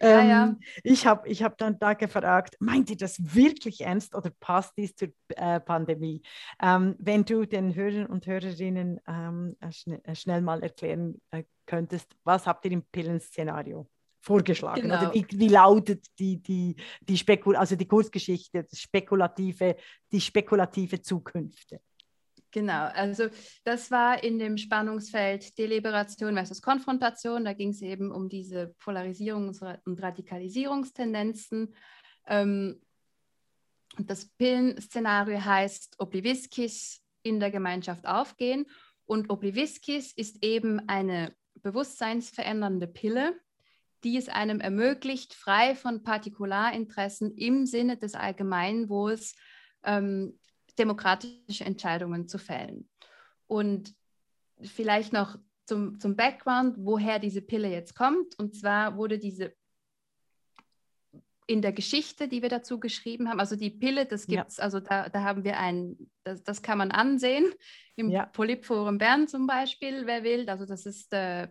Ja, ähm, ja. Ich habe ich hab dann da gefragt, meint ihr das wirklich ernst oder passt dies zur äh, Pandemie? Ähm, wenn du den Hörern und Hörerinnen ähm, schn schnell mal erklären äh, könntest, was habt ihr im Pillenszenario? Vorgeschlagen. Genau. Oder wie, wie, lautet die, die, die Spekul also die Kurzgeschichte, das spekulative, die spekulative Zukünfte? Genau, also das war in dem Spannungsfeld Deliberation versus Konfrontation. Da ging es eben um diese Polarisierungs- und Radikalisierungstendenzen. Ähm, das Pillen-Szenario heißt Obliviskis in der Gemeinschaft aufgehen. Und Obliviskis ist eben eine bewusstseinsverändernde Pille, die es einem ermöglicht, frei von Partikularinteressen im Sinne des Allgemeinwohls ähm, demokratische Entscheidungen zu fällen. Und vielleicht noch zum, zum Background, woher diese Pille jetzt kommt. Und zwar wurde diese in der Geschichte, die wir dazu geschrieben haben, also die Pille, das gibt es, ja. also da, da haben wir ein, das, das kann man ansehen, im ja. Polypforum Bern zum Beispiel, wer will. Also das ist äh,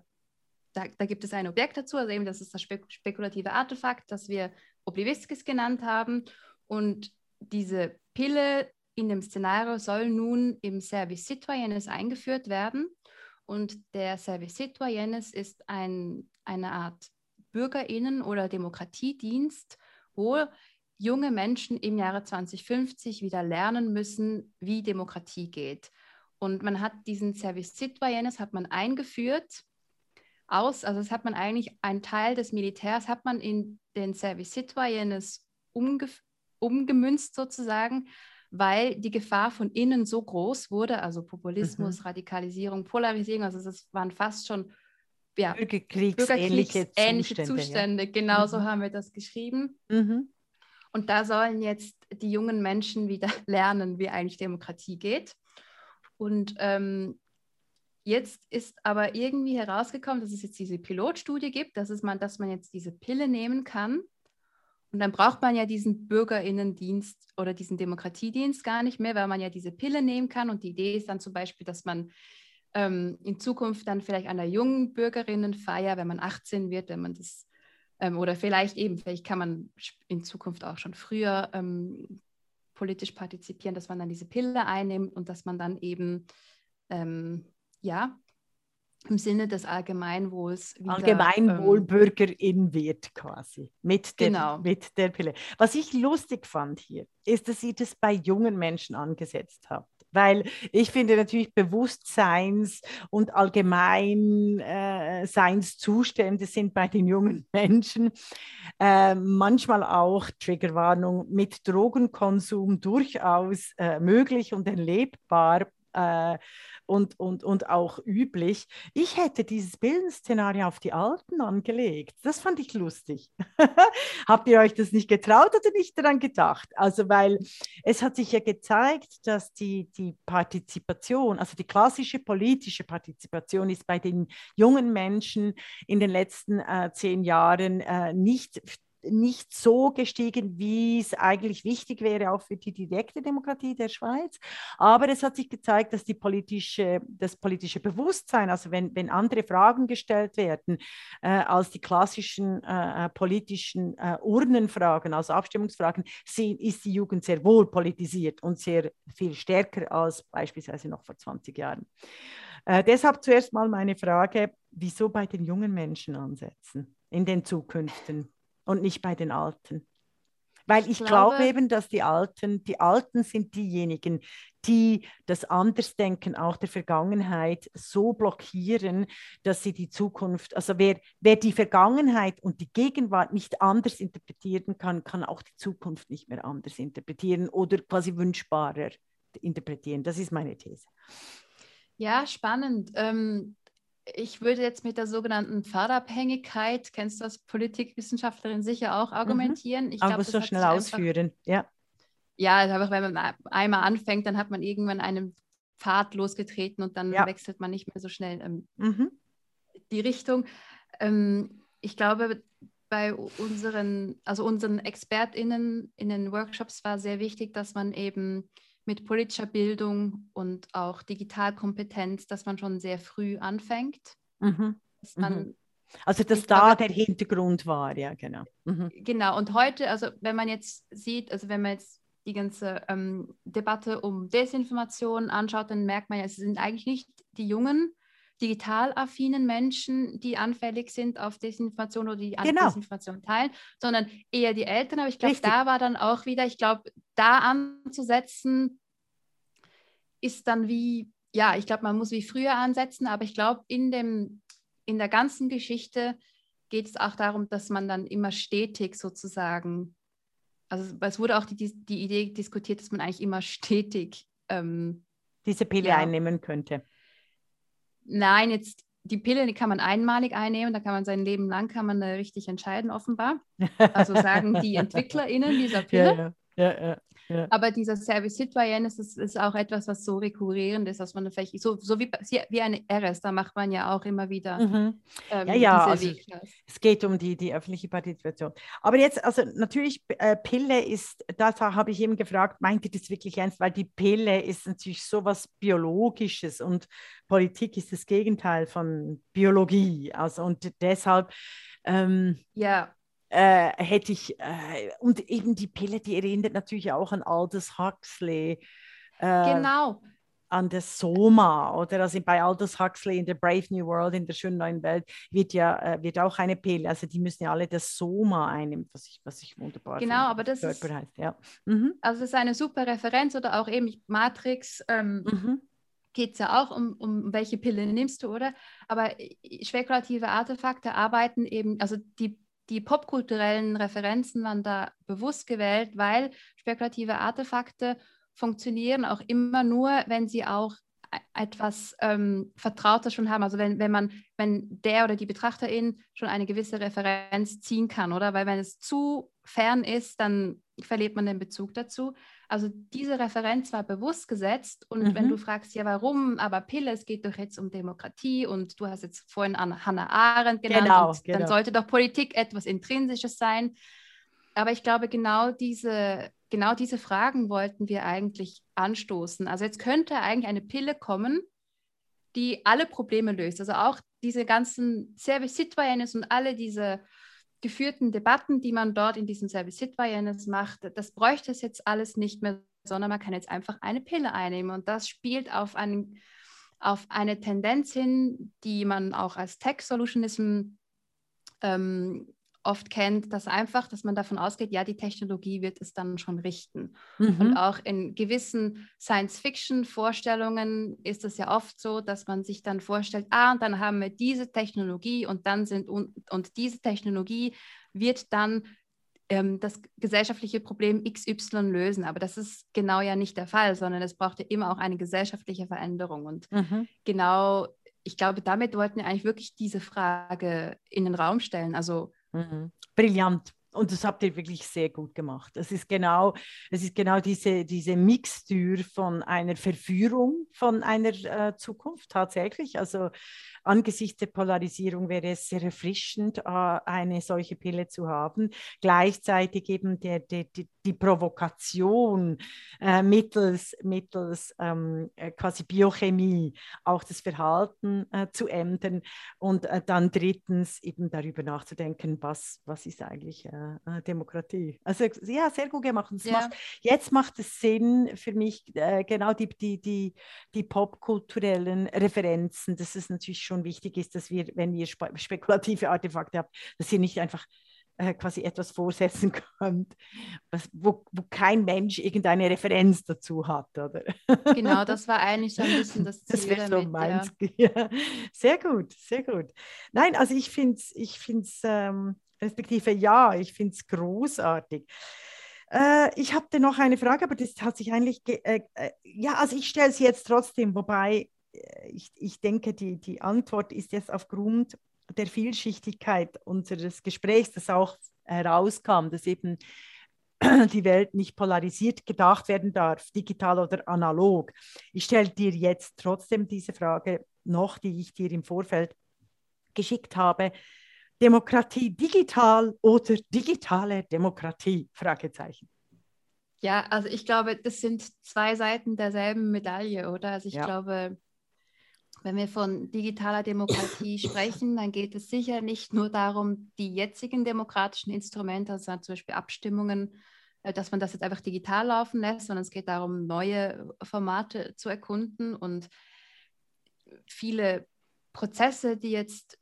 da, da, gibt es ein Objekt dazu, also eben das ist das spekulative Artefakt, das wir Obliviskis genannt haben. Und diese Pille in dem Szenario soll nun im Service Citoyennes eingeführt werden. Und der Service Citoyennes ist ein, eine Art Bürgerinnen- oder Demokratiedienst, wo junge Menschen im Jahre 2050 wieder lernen müssen, wie Demokratie geht. Und man hat diesen Service Citoyennes hat man eingeführt aus, also das hat man eigentlich, ein Teil des Militärs hat man in den Service Citoyennes umge umgemünzt sozusagen, weil die Gefahr von innen so groß wurde, also Populismus, mhm. Radikalisierung, Polarisierung, also es waren fast schon ja, bürgerkriegsähnliche Zustände. Zustände. Ja. Genau mhm. so haben wir das geschrieben. Mhm. Und da sollen jetzt die jungen Menschen wieder lernen, wie eigentlich Demokratie geht. Und ähm, jetzt ist aber irgendwie herausgekommen, dass es jetzt diese Pilotstudie gibt, dass, es man, dass man jetzt diese Pille nehmen kann. Und dann braucht man ja diesen Bürgerinnendienst oder diesen Demokratiedienst gar nicht mehr, weil man ja diese Pille nehmen kann. Und die Idee ist dann zum Beispiel, dass man ähm, in Zukunft dann vielleicht an der jungen Bürgerinnenfeier, wenn man 18 wird, wenn man das, ähm, oder vielleicht eben, vielleicht kann man in Zukunft auch schon früher ähm, politisch partizipieren, dass man dann diese Pille einnimmt und dass man dann eben, ähm, ja, im Sinne des Allgemeinwohls. Wieder, Allgemeinwohlbürgerin ähm, wird quasi mit der, genau. mit der Pille. Was ich lustig fand hier, ist, dass ihr das bei jungen Menschen angesetzt habt weil ich finde natürlich Bewusstseins- und Allgemeinseinszustände äh, sind bei den jungen Menschen äh, manchmal auch, Triggerwarnung, mit Drogenkonsum durchaus äh, möglich und erlebbar. Äh, und, und, und auch üblich. Ich hätte dieses Bildungsszenario auf die Alten angelegt. Das fand ich lustig. Habt ihr euch das nicht getraut oder nicht daran gedacht? Also, weil es hat sich ja gezeigt, dass die, die Partizipation, also die klassische politische Partizipation ist bei den jungen Menschen in den letzten äh, zehn Jahren äh, nicht nicht so gestiegen, wie es eigentlich wichtig wäre, auch für die direkte Demokratie der Schweiz. Aber es hat sich gezeigt, dass die politische, das politische Bewusstsein, also wenn, wenn andere Fragen gestellt werden äh, als die klassischen äh, äh politischen äh, Urnenfragen, also Abstimmungsfragen, sie, ist die Jugend sehr wohl politisiert und sehr viel stärker als beispielsweise noch vor 20 Jahren. Äh, deshalb zuerst mal meine Frage, wieso bei den jungen Menschen ansetzen in den Zukünften? Und nicht bei den Alten. Weil ich, ich glaube, glaube, eben, dass die Alten, die Alten sind diejenigen, die das Andersdenken auch der Vergangenheit so blockieren, dass sie die Zukunft, also wer, wer die Vergangenheit und die Gegenwart nicht anders interpretieren kann, kann auch die Zukunft nicht mehr anders interpretieren oder quasi wünschbarer interpretieren. Das ist meine These. Ja, spannend. Ähm, ich würde jetzt mit der sogenannten Pfadabhängigkeit, kennst du als Politikwissenschaftlerin sicher auch, mhm. argumentieren. Ich Aber so schnell ausführen, einfach, ja. Ja, einfach, wenn man einmal anfängt, dann hat man irgendwann einen Pfad losgetreten und dann ja. wechselt man nicht mehr so schnell ähm, mhm. die Richtung. Ähm, ich glaube, bei unseren, also unseren ExpertInnen in den Workshops war sehr wichtig, dass man eben mit politischer Bildung und auch Digitalkompetenz, dass man schon sehr früh anfängt. Mhm. Man, mhm. also dass da glaube, der Hintergrund war, ja, genau. Mhm. Genau, und heute, also wenn man jetzt sieht, also wenn man jetzt die ganze ähm, Debatte um Desinformation anschaut, dann merkt man ja, es sind eigentlich nicht die jungen, digital affinen Menschen, die anfällig sind auf Desinformation oder die genau. Desinformation teilen, sondern eher die Eltern. Aber ich glaube, da war dann auch wieder, ich glaube, da anzusetzen, ist dann wie, ja, ich glaube, man muss wie früher ansetzen, aber ich glaube, in, in der ganzen Geschichte geht es auch darum, dass man dann immer stetig sozusagen, also es wurde auch die, die Idee diskutiert, dass man eigentlich immer stetig ähm, diese Pille ja, einnehmen könnte nein, jetzt die Pille, die kann man einmalig einnehmen, da kann man sein Leben lang kann man da richtig entscheiden, offenbar. Also sagen die EntwicklerInnen dieser Pille. Ja, ja, ja, ja. Aber dieser Service Citoyen ist, ist, auch etwas, was so rekurrierend ist, dass man vielleicht, so, so wie, wie eine RS, da macht man ja auch immer wieder mhm. ähm, ja, ja, also Es geht um die, die öffentliche Partizipation. Aber jetzt, also natürlich, äh, Pille ist, das habe ich eben gefragt, meint ihr das wirklich ernst? Weil die Pille ist natürlich so was Biologisches und Politik ist das Gegenteil von Biologie. Also und deshalb ähm, ja äh, hätte ich, äh, und eben die Pille, die erinnert natürlich auch an Aldous Huxley. Äh, genau. An das Soma oder also bei Aldous Huxley in der Brave New World, in der schönen neuen Welt, wird ja äh, wird auch eine Pille, also die müssen ja alle das Soma einnehmen, was ich, was ich wunderbar Genau, finde, aber das ist, heißt, ja. Mhm. also das ist eine super Referenz oder auch eben Matrix. Ähm, mhm geht es ja auch um, um welche Pille nimmst du, oder? Aber spekulative Artefakte arbeiten eben, also die, die popkulturellen Referenzen waren da bewusst gewählt, weil spekulative Artefakte funktionieren auch immer nur, wenn sie auch e-, etwas ähm, Vertrautes schon haben. Also wenn, wenn man, wenn der oder die Betrachterin schon eine gewisse Referenz ziehen kann, oder? Weil wenn es zu fern ist, dann verliert man den Bezug dazu. Also diese Referenz war bewusst gesetzt und mhm. wenn du fragst, ja warum, aber Pille, es geht doch jetzt um Demokratie und du hast jetzt vorhin an Hannah Arendt genannt, genau, genau. dann sollte doch Politik etwas Intrinsisches sein. Aber ich glaube, genau diese, genau diese Fragen wollten wir eigentlich anstoßen. Also jetzt könnte eigentlich eine Pille kommen, die alle Probleme löst. Also auch diese ganzen Service Citoyennes und alle diese geführten Debatten, die man dort in diesem Service Citoyennes macht, das bräuchte es jetzt alles nicht mehr, sondern man kann jetzt einfach eine Pille einnehmen. Und das spielt auf, einen, auf eine Tendenz hin, die man auch als Tech Solutionism ähm, oft kennt, dass einfach, dass man davon ausgeht, ja, die Technologie wird es dann schon richten. Mhm. Und auch in gewissen Science-Fiction-Vorstellungen ist es ja oft so, dass man sich dann vorstellt, ah, und dann haben wir diese Technologie und dann sind und, und diese Technologie wird dann ähm, das gesellschaftliche Problem XY lösen. Aber das ist genau ja nicht der Fall, sondern es braucht ja immer auch eine gesellschaftliche Veränderung. Und mhm. genau, ich glaube, damit wollten wir eigentlich wirklich diese Frage in den Raum stellen. Also Mhm. Brillant. Und das habt ihr wirklich sehr gut gemacht. Es ist genau, es ist genau diese, diese Mixtür von einer Verführung von einer äh, Zukunft tatsächlich. Also angesichts der Polarisierung wäre es sehr erfrischend, äh, eine solche Pille zu haben. Gleichzeitig eben der, der, die, die Provokation äh, mittels, mittels ähm, äh, quasi Biochemie auch das Verhalten äh, zu ändern und äh, dann drittens eben darüber nachzudenken, was, was ist eigentlich Demokratie. Also ja, sehr gut gemacht. Ja. Macht, jetzt macht es Sinn für mich, genau die, die, die, die popkulturellen Referenzen, dass es natürlich schon wichtig ist, dass wir, wenn ihr spekulative Artefakte habt, dass ihr nicht einfach äh, quasi etwas vorsetzen könnt, was, wo, wo kein Mensch irgendeine Referenz dazu hat, oder? Genau, das war eigentlich so ein bisschen das Ziel. Das wäre so meins. Ja. Sehr gut, sehr gut. Nein, also ich finde es, ich find's, ähm, respektive ja, ich finde es großartig. Äh, ich habe noch eine Frage, aber das hat sich eigentlich, äh, äh, ja, also ich stelle sie jetzt trotzdem, wobei ich, ich denke, die, die Antwort ist jetzt aufgrund der Vielschichtigkeit unseres Gesprächs, das auch herauskam, dass eben die Welt nicht polarisiert gedacht werden darf, digital oder analog. Ich stelle dir jetzt trotzdem diese Frage noch, die ich dir im Vorfeld geschickt habe. Demokratie digital oder digitale Demokratie? Fragezeichen. Ja, also ich glaube, das sind zwei Seiten derselben Medaille, oder? Also ich ja. glaube, wenn wir von digitaler Demokratie sprechen, dann geht es sicher nicht nur darum, die jetzigen demokratischen Instrumente, also zum Beispiel Abstimmungen, äh, dass man das jetzt einfach digital laufen lässt, sondern es geht darum, neue Formate zu erkunden und viele Prozesse, die jetzt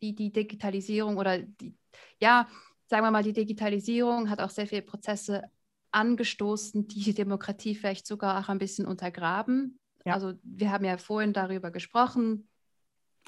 die, die Digitalisierung oder die, ja, sagen wir mal, die Digitalisierung hat auch sehr viele Prozesse angestoßen, die die Demokratie vielleicht sogar auch ein bisschen untergraben. Ja. Also wir haben ja vorhin darüber gesprochen.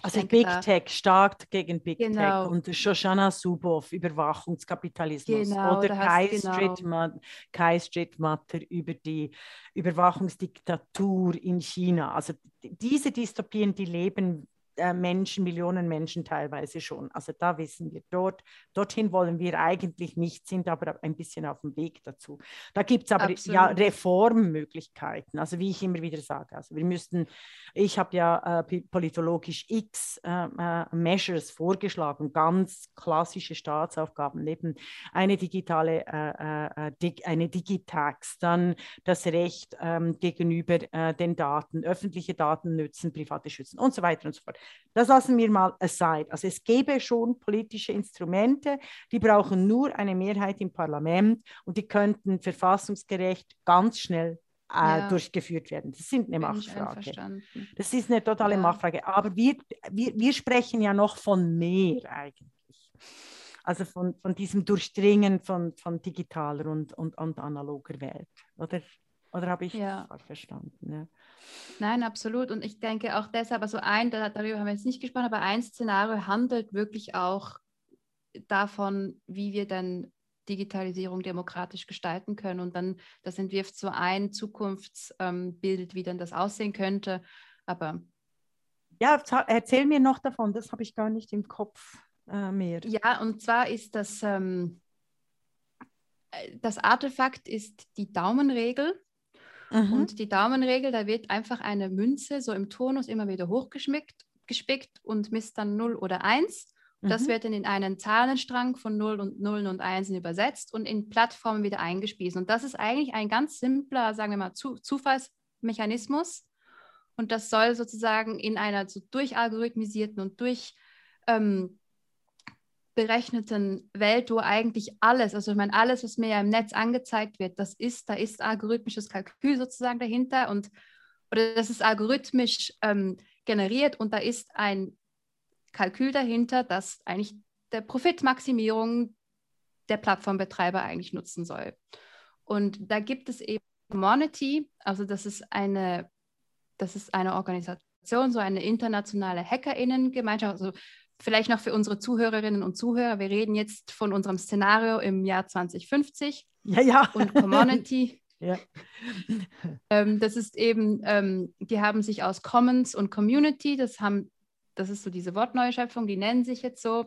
Also denke, Big Tech, stark gegen Big genau. Tech und Shoshana Zuboff, Überwachungskapitalismus genau, oder Kai, genau. Street Kai Streetmatter über die Überwachungsdiktatur in China. Also diese Dystopien, die leben äh, Menschen, Millionen Menschen teilweise schon. Also da wissen wir, dort, dorthin wollen wir eigentlich nicht, sind aber ein bisschen auf dem Weg dazu. Da gibt es aber Absolut. ja Reformmöglichkeiten, also wie ich immer wieder sage. Also wir müssten, ich habe ja äh, politologisch x äh, äh, Measures vorgeschlagen, ganz klassische Staatsaufgaben, neben eine digitale, äh, dig, eine Digitax, dann das Recht ähm, gegenüber den Daten, öffentliche Daten nützen, private schützen und so weiter und so fort. Das lassen wir mal aside. Also es gäbe schon politische Instrumente, die brauchen nur eine Mehrheit im Parlament und die könnten verfassungsgerecht ganz schnell äh, ja. durchgeführt werden. Das sind eine Bin Machtfrage. Das ist eine totale ja. Machtfrage. Aber wir, wir, wir sprechen ja noch von mehr eigentlich. Also von, von diesem Durchdringen von, von digitaler und, und, und analoger Welt, oder? Oder habe ich Ja. falsch verstanden? Ja. Nein, absolut. Und ich denke auch deshalb, also ein, da- darüber haben wir jetzt nicht gesprochen, aber ein Szenario handelt wirklich auch davon, wie wir dann Digitalisierung demokratisch gestalten können. Und dann, das entwirft so ein Zukunftsbild, wie dann das aussehen könnte. Aber Ja, erzähl mir noch davon, das habe ich gar nicht im Kopf äh, mehr. ja, und zwar ist das, ähm, äh, das Artefakt ist die Daumenregel. Mhm. Und die Daumenregel, da wird einfach eine Münze so im Turnus immer wieder hochgeschmickt gespickt und misst dann 0 oder 1. Das Mhm. wird dann in einen Zahlenstrang von 0 und 0 und 1 übersetzt und in Plattformen wieder eingespielt. Und das ist eigentlich ein ganz simpler, sagen wir mal, Zu Zufallsmechanismus. Und das soll sozusagen in einer so durchalgorithmisierten und durch ähm, berechneten Welt, wo eigentlich alles, also ich meine, alles, was mir ja im Netz angezeigt wird, das ist, da ist algorithmisches Kalkül sozusagen dahinter und oder das ist algorithmisch ähm, generiert und da ist ein Kalkül dahinter, das eigentlich der Profitmaximierung der Plattformbetreiber eigentlich nutzen soll. Und da gibt es eben Monity, also das ist eine, das ist eine Organisation, so eine internationale HackerInnen-Gemeinschaft, also vielleicht noch für unsere Zuhörerinnen und Zuhörer, wir reden jetzt von unserem Szenario im Jahr 2050 Ja, ja. und Community. ja. ähm, das ist eben, ähm, die haben sich aus Commons und Community, das haben, das ist so diese Wortneuschöpfung, die nennen sich jetzt so.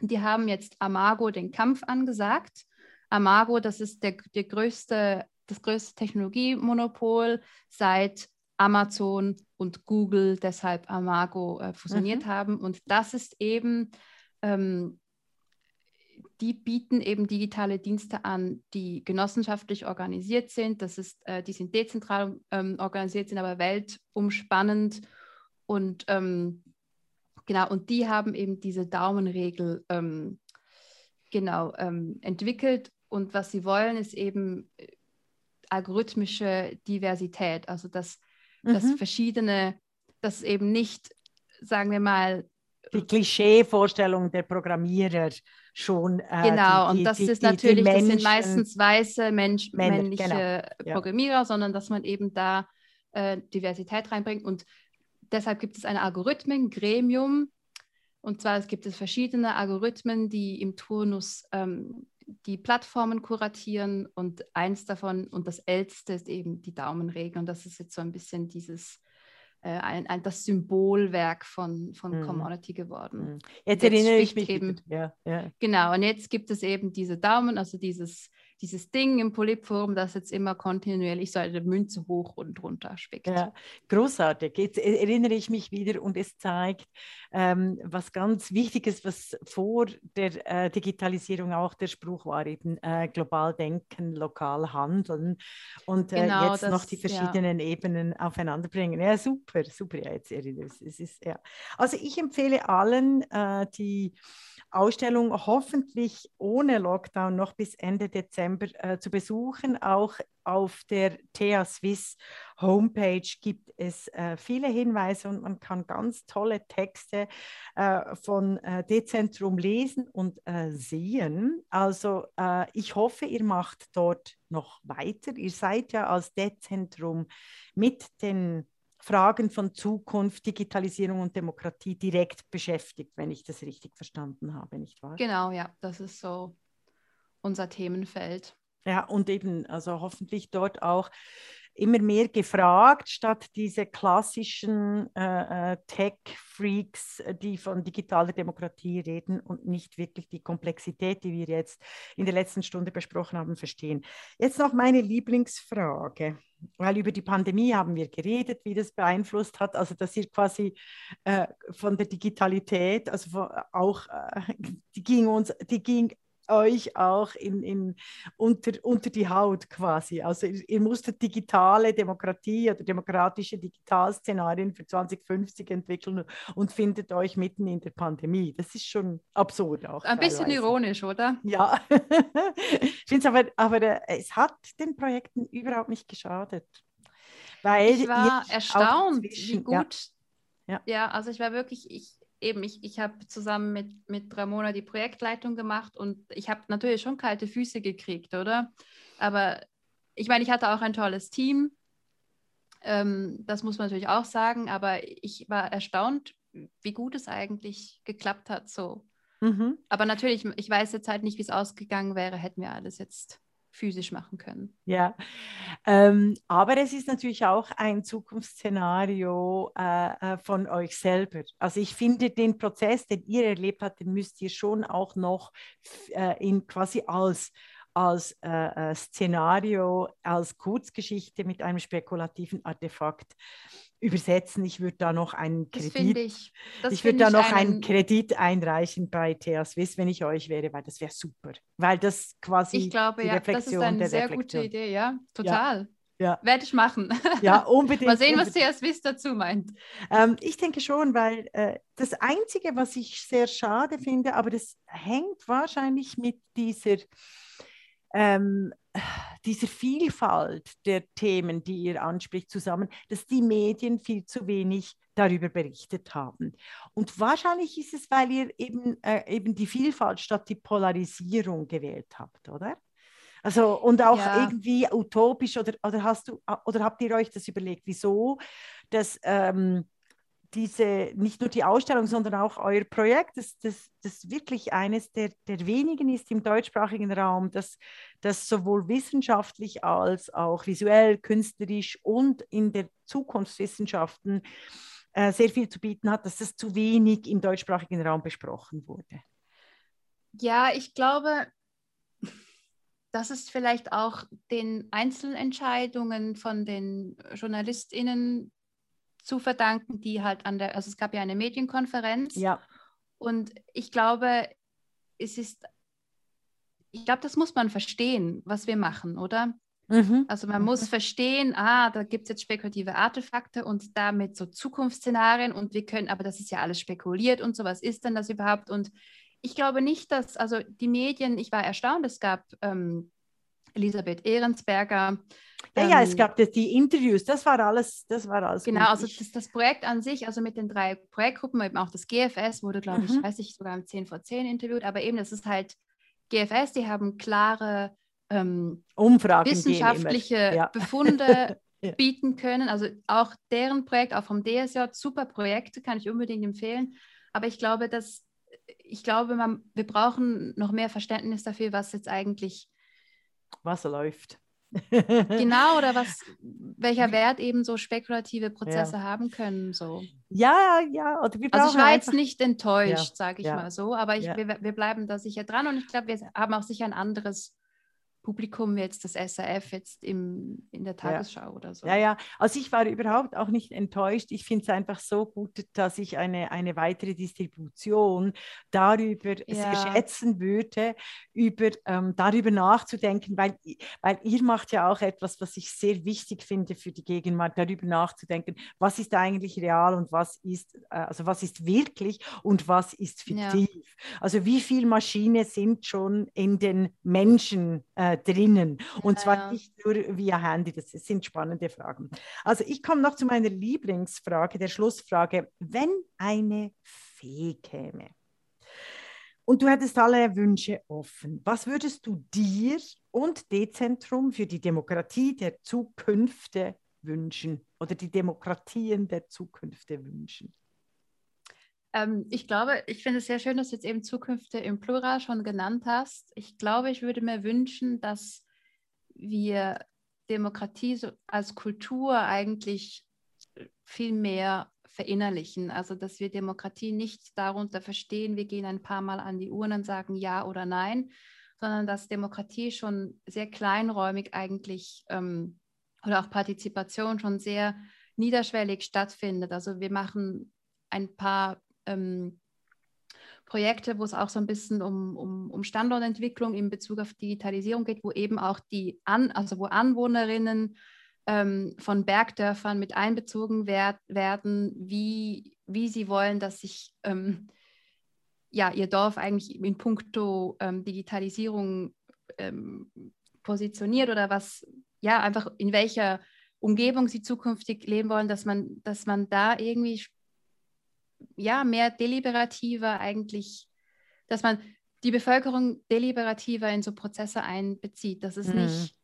Die haben jetzt Amago den Kampf angesagt. Amago, das ist der, der größte, das größte Technologiemonopol seit Amazon und Google deshalb Amago äh, fusioniert Mhm. haben. Und das ist eben, ähm, die bieten eben digitale Dienste an, die genossenschaftlich organisiert sind. Das ist, äh, die sind dezentral ähm, organisiert, sind aber weltumspannend und ähm, genau, und die haben eben diese Daumenregel ähm, genau ähm, entwickelt. Und was sie wollen, ist eben äh, algorithmische Diversität, also dass, dass Mhm. verschiedene, dass eben nicht, sagen wir mal, Die Klischeevorstellung der Programmierer schon. äh, Genau, die, die, und das die, ist natürlich, das sind Menschen- meistens weiße Mensch, Männer, männliche genau, ja. Programmierer, sondern dass man eben da äh, Diversität reinbringt. Und deshalb gibt es ein Algorithmengremium. Und zwar es gibt es verschiedene Algorithmen, die im Turnus ähm, die Plattformen kuratieren. Und eins davon, und das älteste ist eben die Daumenregel. Und das ist jetzt so ein bisschen dieses, äh, ein, ein, das Symbolwerk von, von Mhm. Commodity geworden. Mhm. Jetzt Jetzt erinnere ich mich eben-. Ja, ja. Genau, und jetzt gibt es eben diese Daumen, also dieses, dieses Ding im Polypforum, das jetzt immer kontinuierlich so eine Münze hoch und runter spickt. Ja, großartig. Jetzt e- erinnere ich mich wieder und es zeigt, ähm, was ganz Wichtiges, was vor der äh, Digitalisierung auch der Spruch war, eben äh, global denken, lokal handeln und äh, Genau, jetzt noch das- die ja. verschiedenen Ebenen aufeinanderbringen. Ja, super, super. Ja, jetzt erinnere ich es ist, ja. Also ich empfehle allen, äh, die Ausstellung hoffentlich ohne Lockdown noch bis Ende Dezember äh, zu besuchen. Auch auf der TH Swiss Homepage gibt es äh, viele Hinweise und man kann ganz tolle Texte äh, von äh, Dezentrum lesen und äh, sehen. Also äh, ich hoffe, ihr macht dort noch weiter. Ihr seid ja als Dezentrum mit den Fragen von Zukunft, Digitalisierung und Demokratie direkt beschäftigt, wenn ich das richtig verstanden habe, nicht wahr? Genau, ja, das ist so unser Themenfeld. Ja, und eben, also hoffentlich dort auch immer mehr gefragt, statt diese klassischen äh, äh, Tech-Freaks, äh, die von digitaler Demokratie reden und nicht wirklich die Komplexität, die wir jetzt in der letzten Stunde besprochen haben, verstehen. Jetzt noch meine Lieblingsfrage, weil über die Pandemie haben wir geredet, wie das beeinflusst hat, also dass ihr quasi äh, von der Digitalität, also von, auch, äh, die ging uns, die ging euch auch in, in, unter, unter die Haut quasi. Also ihr, ihr musstet digitale Demokratie oder demokratische Digitalszenarien für 2050 entwickeln und findet euch mitten in der Pandemie. Das ist schon absurd auch. Ein bisschen teilweise. ironisch, oder? Ja, ich finde es aber, aber äh, es hat den Projekten überhaupt nicht geschadet. Weil Ich war erstaunt, wie gut. Ja. Ja. also ich war wirklich, ich eben, ich, ich habe zusammen mit, mit Ramona die Projektleitung gemacht und ich habe natürlich schon kalte Füße gekriegt, oder? Aber ich meine, ich hatte auch ein tolles Team. Ähm, das muss man natürlich auch sagen, aber ich war erstaunt, wie gut es eigentlich geklappt hat. So. Mhm. Aber natürlich, ich weiß jetzt halt nicht, wie es ausgegangen wäre, hätten wir alles jetzt physisch machen können. Ja, ähm, aber es ist natürlich auch ein Zukunftsszenario äh, äh, von euch selber. Also ich finde den Prozess, den ihr erlebt habt, den müsst ihr schon auch noch äh, in quasi als als äh, äh, Szenario, als Kurzgeschichte mit einem spekulativen Artefakt übersetzen. Ich würde da noch einen Kredit, ich, ich würde da noch einen, einen, Kredit einreichen bei Thea Swiss, wenn ich euch wäre, weil das wäre super, weil das quasi ich glaube, die ja, Reflexion das ist eine sehr Reflexion. gute Idee, ja, total. Ja. Ja. Werde ich machen. Ja, unbedingt. Mal sehen, was Thea Swiss dazu meint. Ähm, ich denke schon, weil äh, das Einzige, was ich sehr schade finde, aber das hängt wahrscheinlich mit dieser ähm, diese Vielfalt der Themen, die ihr anspricht, zusammen, dass die Medien viel zu wenig darüber berichtet haben. Und wahrscheinlich ist es, weil ihr eben, äh, eben die Vielfalt statt die Polarisierung gewählt habt, oder? Also und auch ja. irgendwie utopisch oder, oder hast du oder habt ihr euch das überlegt, wieso dass ähm, diese, nicht nur die Ausstellung, sondern auch euer Projekt, das, das, das wirklich eines der, der wenigen ist im deutschsprachigen Raum, das, das sowohl wissenschaftlich als auch visuell, künstlerisch und in der Zukunftswissenschaften äh, sehr viel zu bieten hat, dass das zu wenig im deutschsprachigen Raum besprochen wurde. Ja, ich glaube, das ist vielleicht auch den Einzelentscheidungen von den JournalistInnen zu verdanken, die halt an der, also es gab ja eine Medienkonferenz. Ja. Und ich glaube, es ist, ich glaube, das muss man verstehen, was wir machen, oder? Mhm. Also man mhm. muss verstehen, ah, da gibt es jetzt spekulative Artefakte und damit so Zukunftsszenarien und wir können, aber das ist ja alles spekuliert und so, was ist denn das überhaupt? Und ich glaube nicht, dass, also die Medien, ich war erstaunt, es gab ähm, Elisabeth Ehrensberger, ja, ja, es ähm, gab das, die Interviews, das war alles, das war alles. Genau, gut. also das, das, Projekt an sich, also mit den drei Projektgruppen, eben auch das GFS wurde, glaube ich, mhm. weiß ich, sogar um 10 vor 10 interviewt, aber eben, das ist halt GFS, die haben klare ähm, Umfragen wissenschaftliche ja. Befunde ja. bieten können. Also auch deren Projekt, auch vom DSJ, super Projekte, kann ich unbedingt empfehlen. Aber ich glaube, dass ich glaube, man, wir brauchen noch mehr Verständnis dafür, was jetzt eigentlich was läuft genau, oder was, welcher Wert eben so spekulative Prozesse ja. haben können. So. Ja, ja. Also ich war jetzt nicht enttäuscht, ja. sage ich ja. mal so, aber ich, wir, wir bleiben da sicher dran und ich glaube, wir haben auch sicher ein anderes Publikum jetzt das SRF jetzt im, in der Tagesschau ja. oder so. Ja, ja. Also ich war überhaupt auch nicht enttäuscht. Ich finde es einfach so gut, dass ich eine, eine weitere Distribution darüber ja. sehr schätzen würde, über, ähm, darüber nachzudenken, weil, weil ihr macht ja auch etwas, was ich sehr wichtig finde für die Gegenwart, darüber nachzudenken, was ist eigentlich real und was ist, äh, also was ist wirklich und was ist fiktiv. Ja. Also wie viel Maschine sind schon in den Menschen äh, äh, drinnen. Und ja, zwar ja. nicht nur via Handy, das sind spannende Fragen. Also ich komme noch zu meiner Lieblingsfrage, der Schlussfrage. Wenn eine Fee käme und du hättest alle Wünsche offen, was würdest du dir und D-Zentrum für die Demokratie der Zukünfte wünschen oder die Demokratien der Zukünfte wünschen? Ähm, ich glaube, ich finde es sehr schön, dass du jetzt eben Zukünfte im Plural schon genannt hast. Ich glaube, ich würde mir wünschen, dass wir Demokratie so als Kultur eigentlich viel mehr verinnerlichen. Also, dass wir Demokratie nicht darunter verstehen, wir gehen ein paar Mal an die Uhren und sagen Ja oder Nein, sondern dass Demokratie schon sehr kleinräumig eigentlich ähm, oder auch Partizipation schon sehr niederschwellig stattfindet. Also wir machen ein paar ähm, Projekte, wo es auch so ein bisschen um, um, um, Standortentwicklung in Bezug auf Digitalisierung geht, wo eben auch die An also wo Anwohnerinnen ähm, von Bergdörfern mit einbezogen werd werden, wie, wie sie wollen, dass sich ähm, ja, ihr Dorf eigentlich in puncto ähm, Digitalisierung ähm, positioniert oder was, ja, einfach in welcher Umgebung sie zukünftig leben wollen, dass man, dass man da irgendwie ja, mehr deliberativer eigentlich, dass man die Bevölkerung deliberativer in so Prozesse einbezieht, dass es mhm. nicht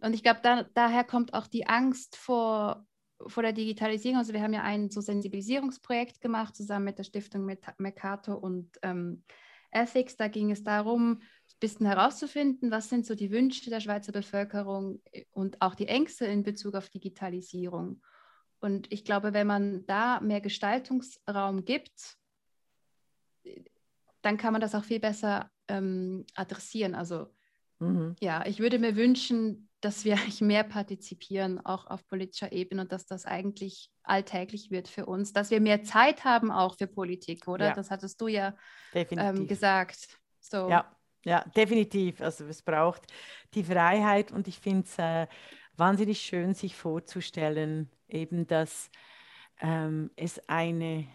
und ich glaube, da, daher kommt auch die Angst vor, vor der Digitalisierung. Also wir haben ja ein so Sensibilisierungsprojekt gemacht, zusammen mit der Stiftung Mercator und ähm, Ethics. Da ging es darum, ein bisschen herauszufinden, was sind so die Wünsche der Schweizer Bevölkerung und auch die Ängste in Bezug auf Digitalisierung. Und ich glaube, wenn man da mehr Gestaltungsraum gibt, dann kann man das auch viel besser ähm, adressieren. Also mhm. ja, ich würde mir wünschen, dass wir mehr partizipieren, auch auf politischer Ebene und dass das eigentlich alltäglich wird für uns, dass wir mehr Zeit haben auch für Politik, oder? Ja. Das hattest du ja ähm, gesagt. So. Ja, ja, definitiv. Also es braucht die Freiheit und ich finde es äh, wahnsinnig schön, sich vorzustellen, eben, dass ähm, es eine,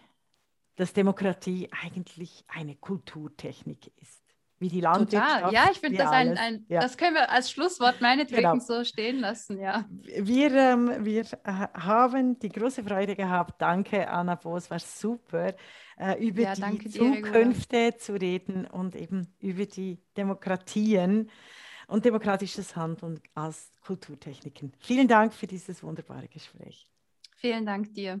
dass Demokratie eigentlich eine Kulturtechnik ist wie die Landwirtschaft. Total. Ja, ich finde das ein, ein ja. das können wir als Schlusswort meinetwegen genau. so stehen lassen, ja. Wir, ähm, wir äh, haben die große Freude gehabt, danke Anna Boos, war super, äh, über ja, die Zukünfte dir, zu reden und eben über die Demokratien und demokratisches Handeln als Kulturtechniken. Vielen Dank für dieses wunderbare Gespräch. Vielen Dank dir.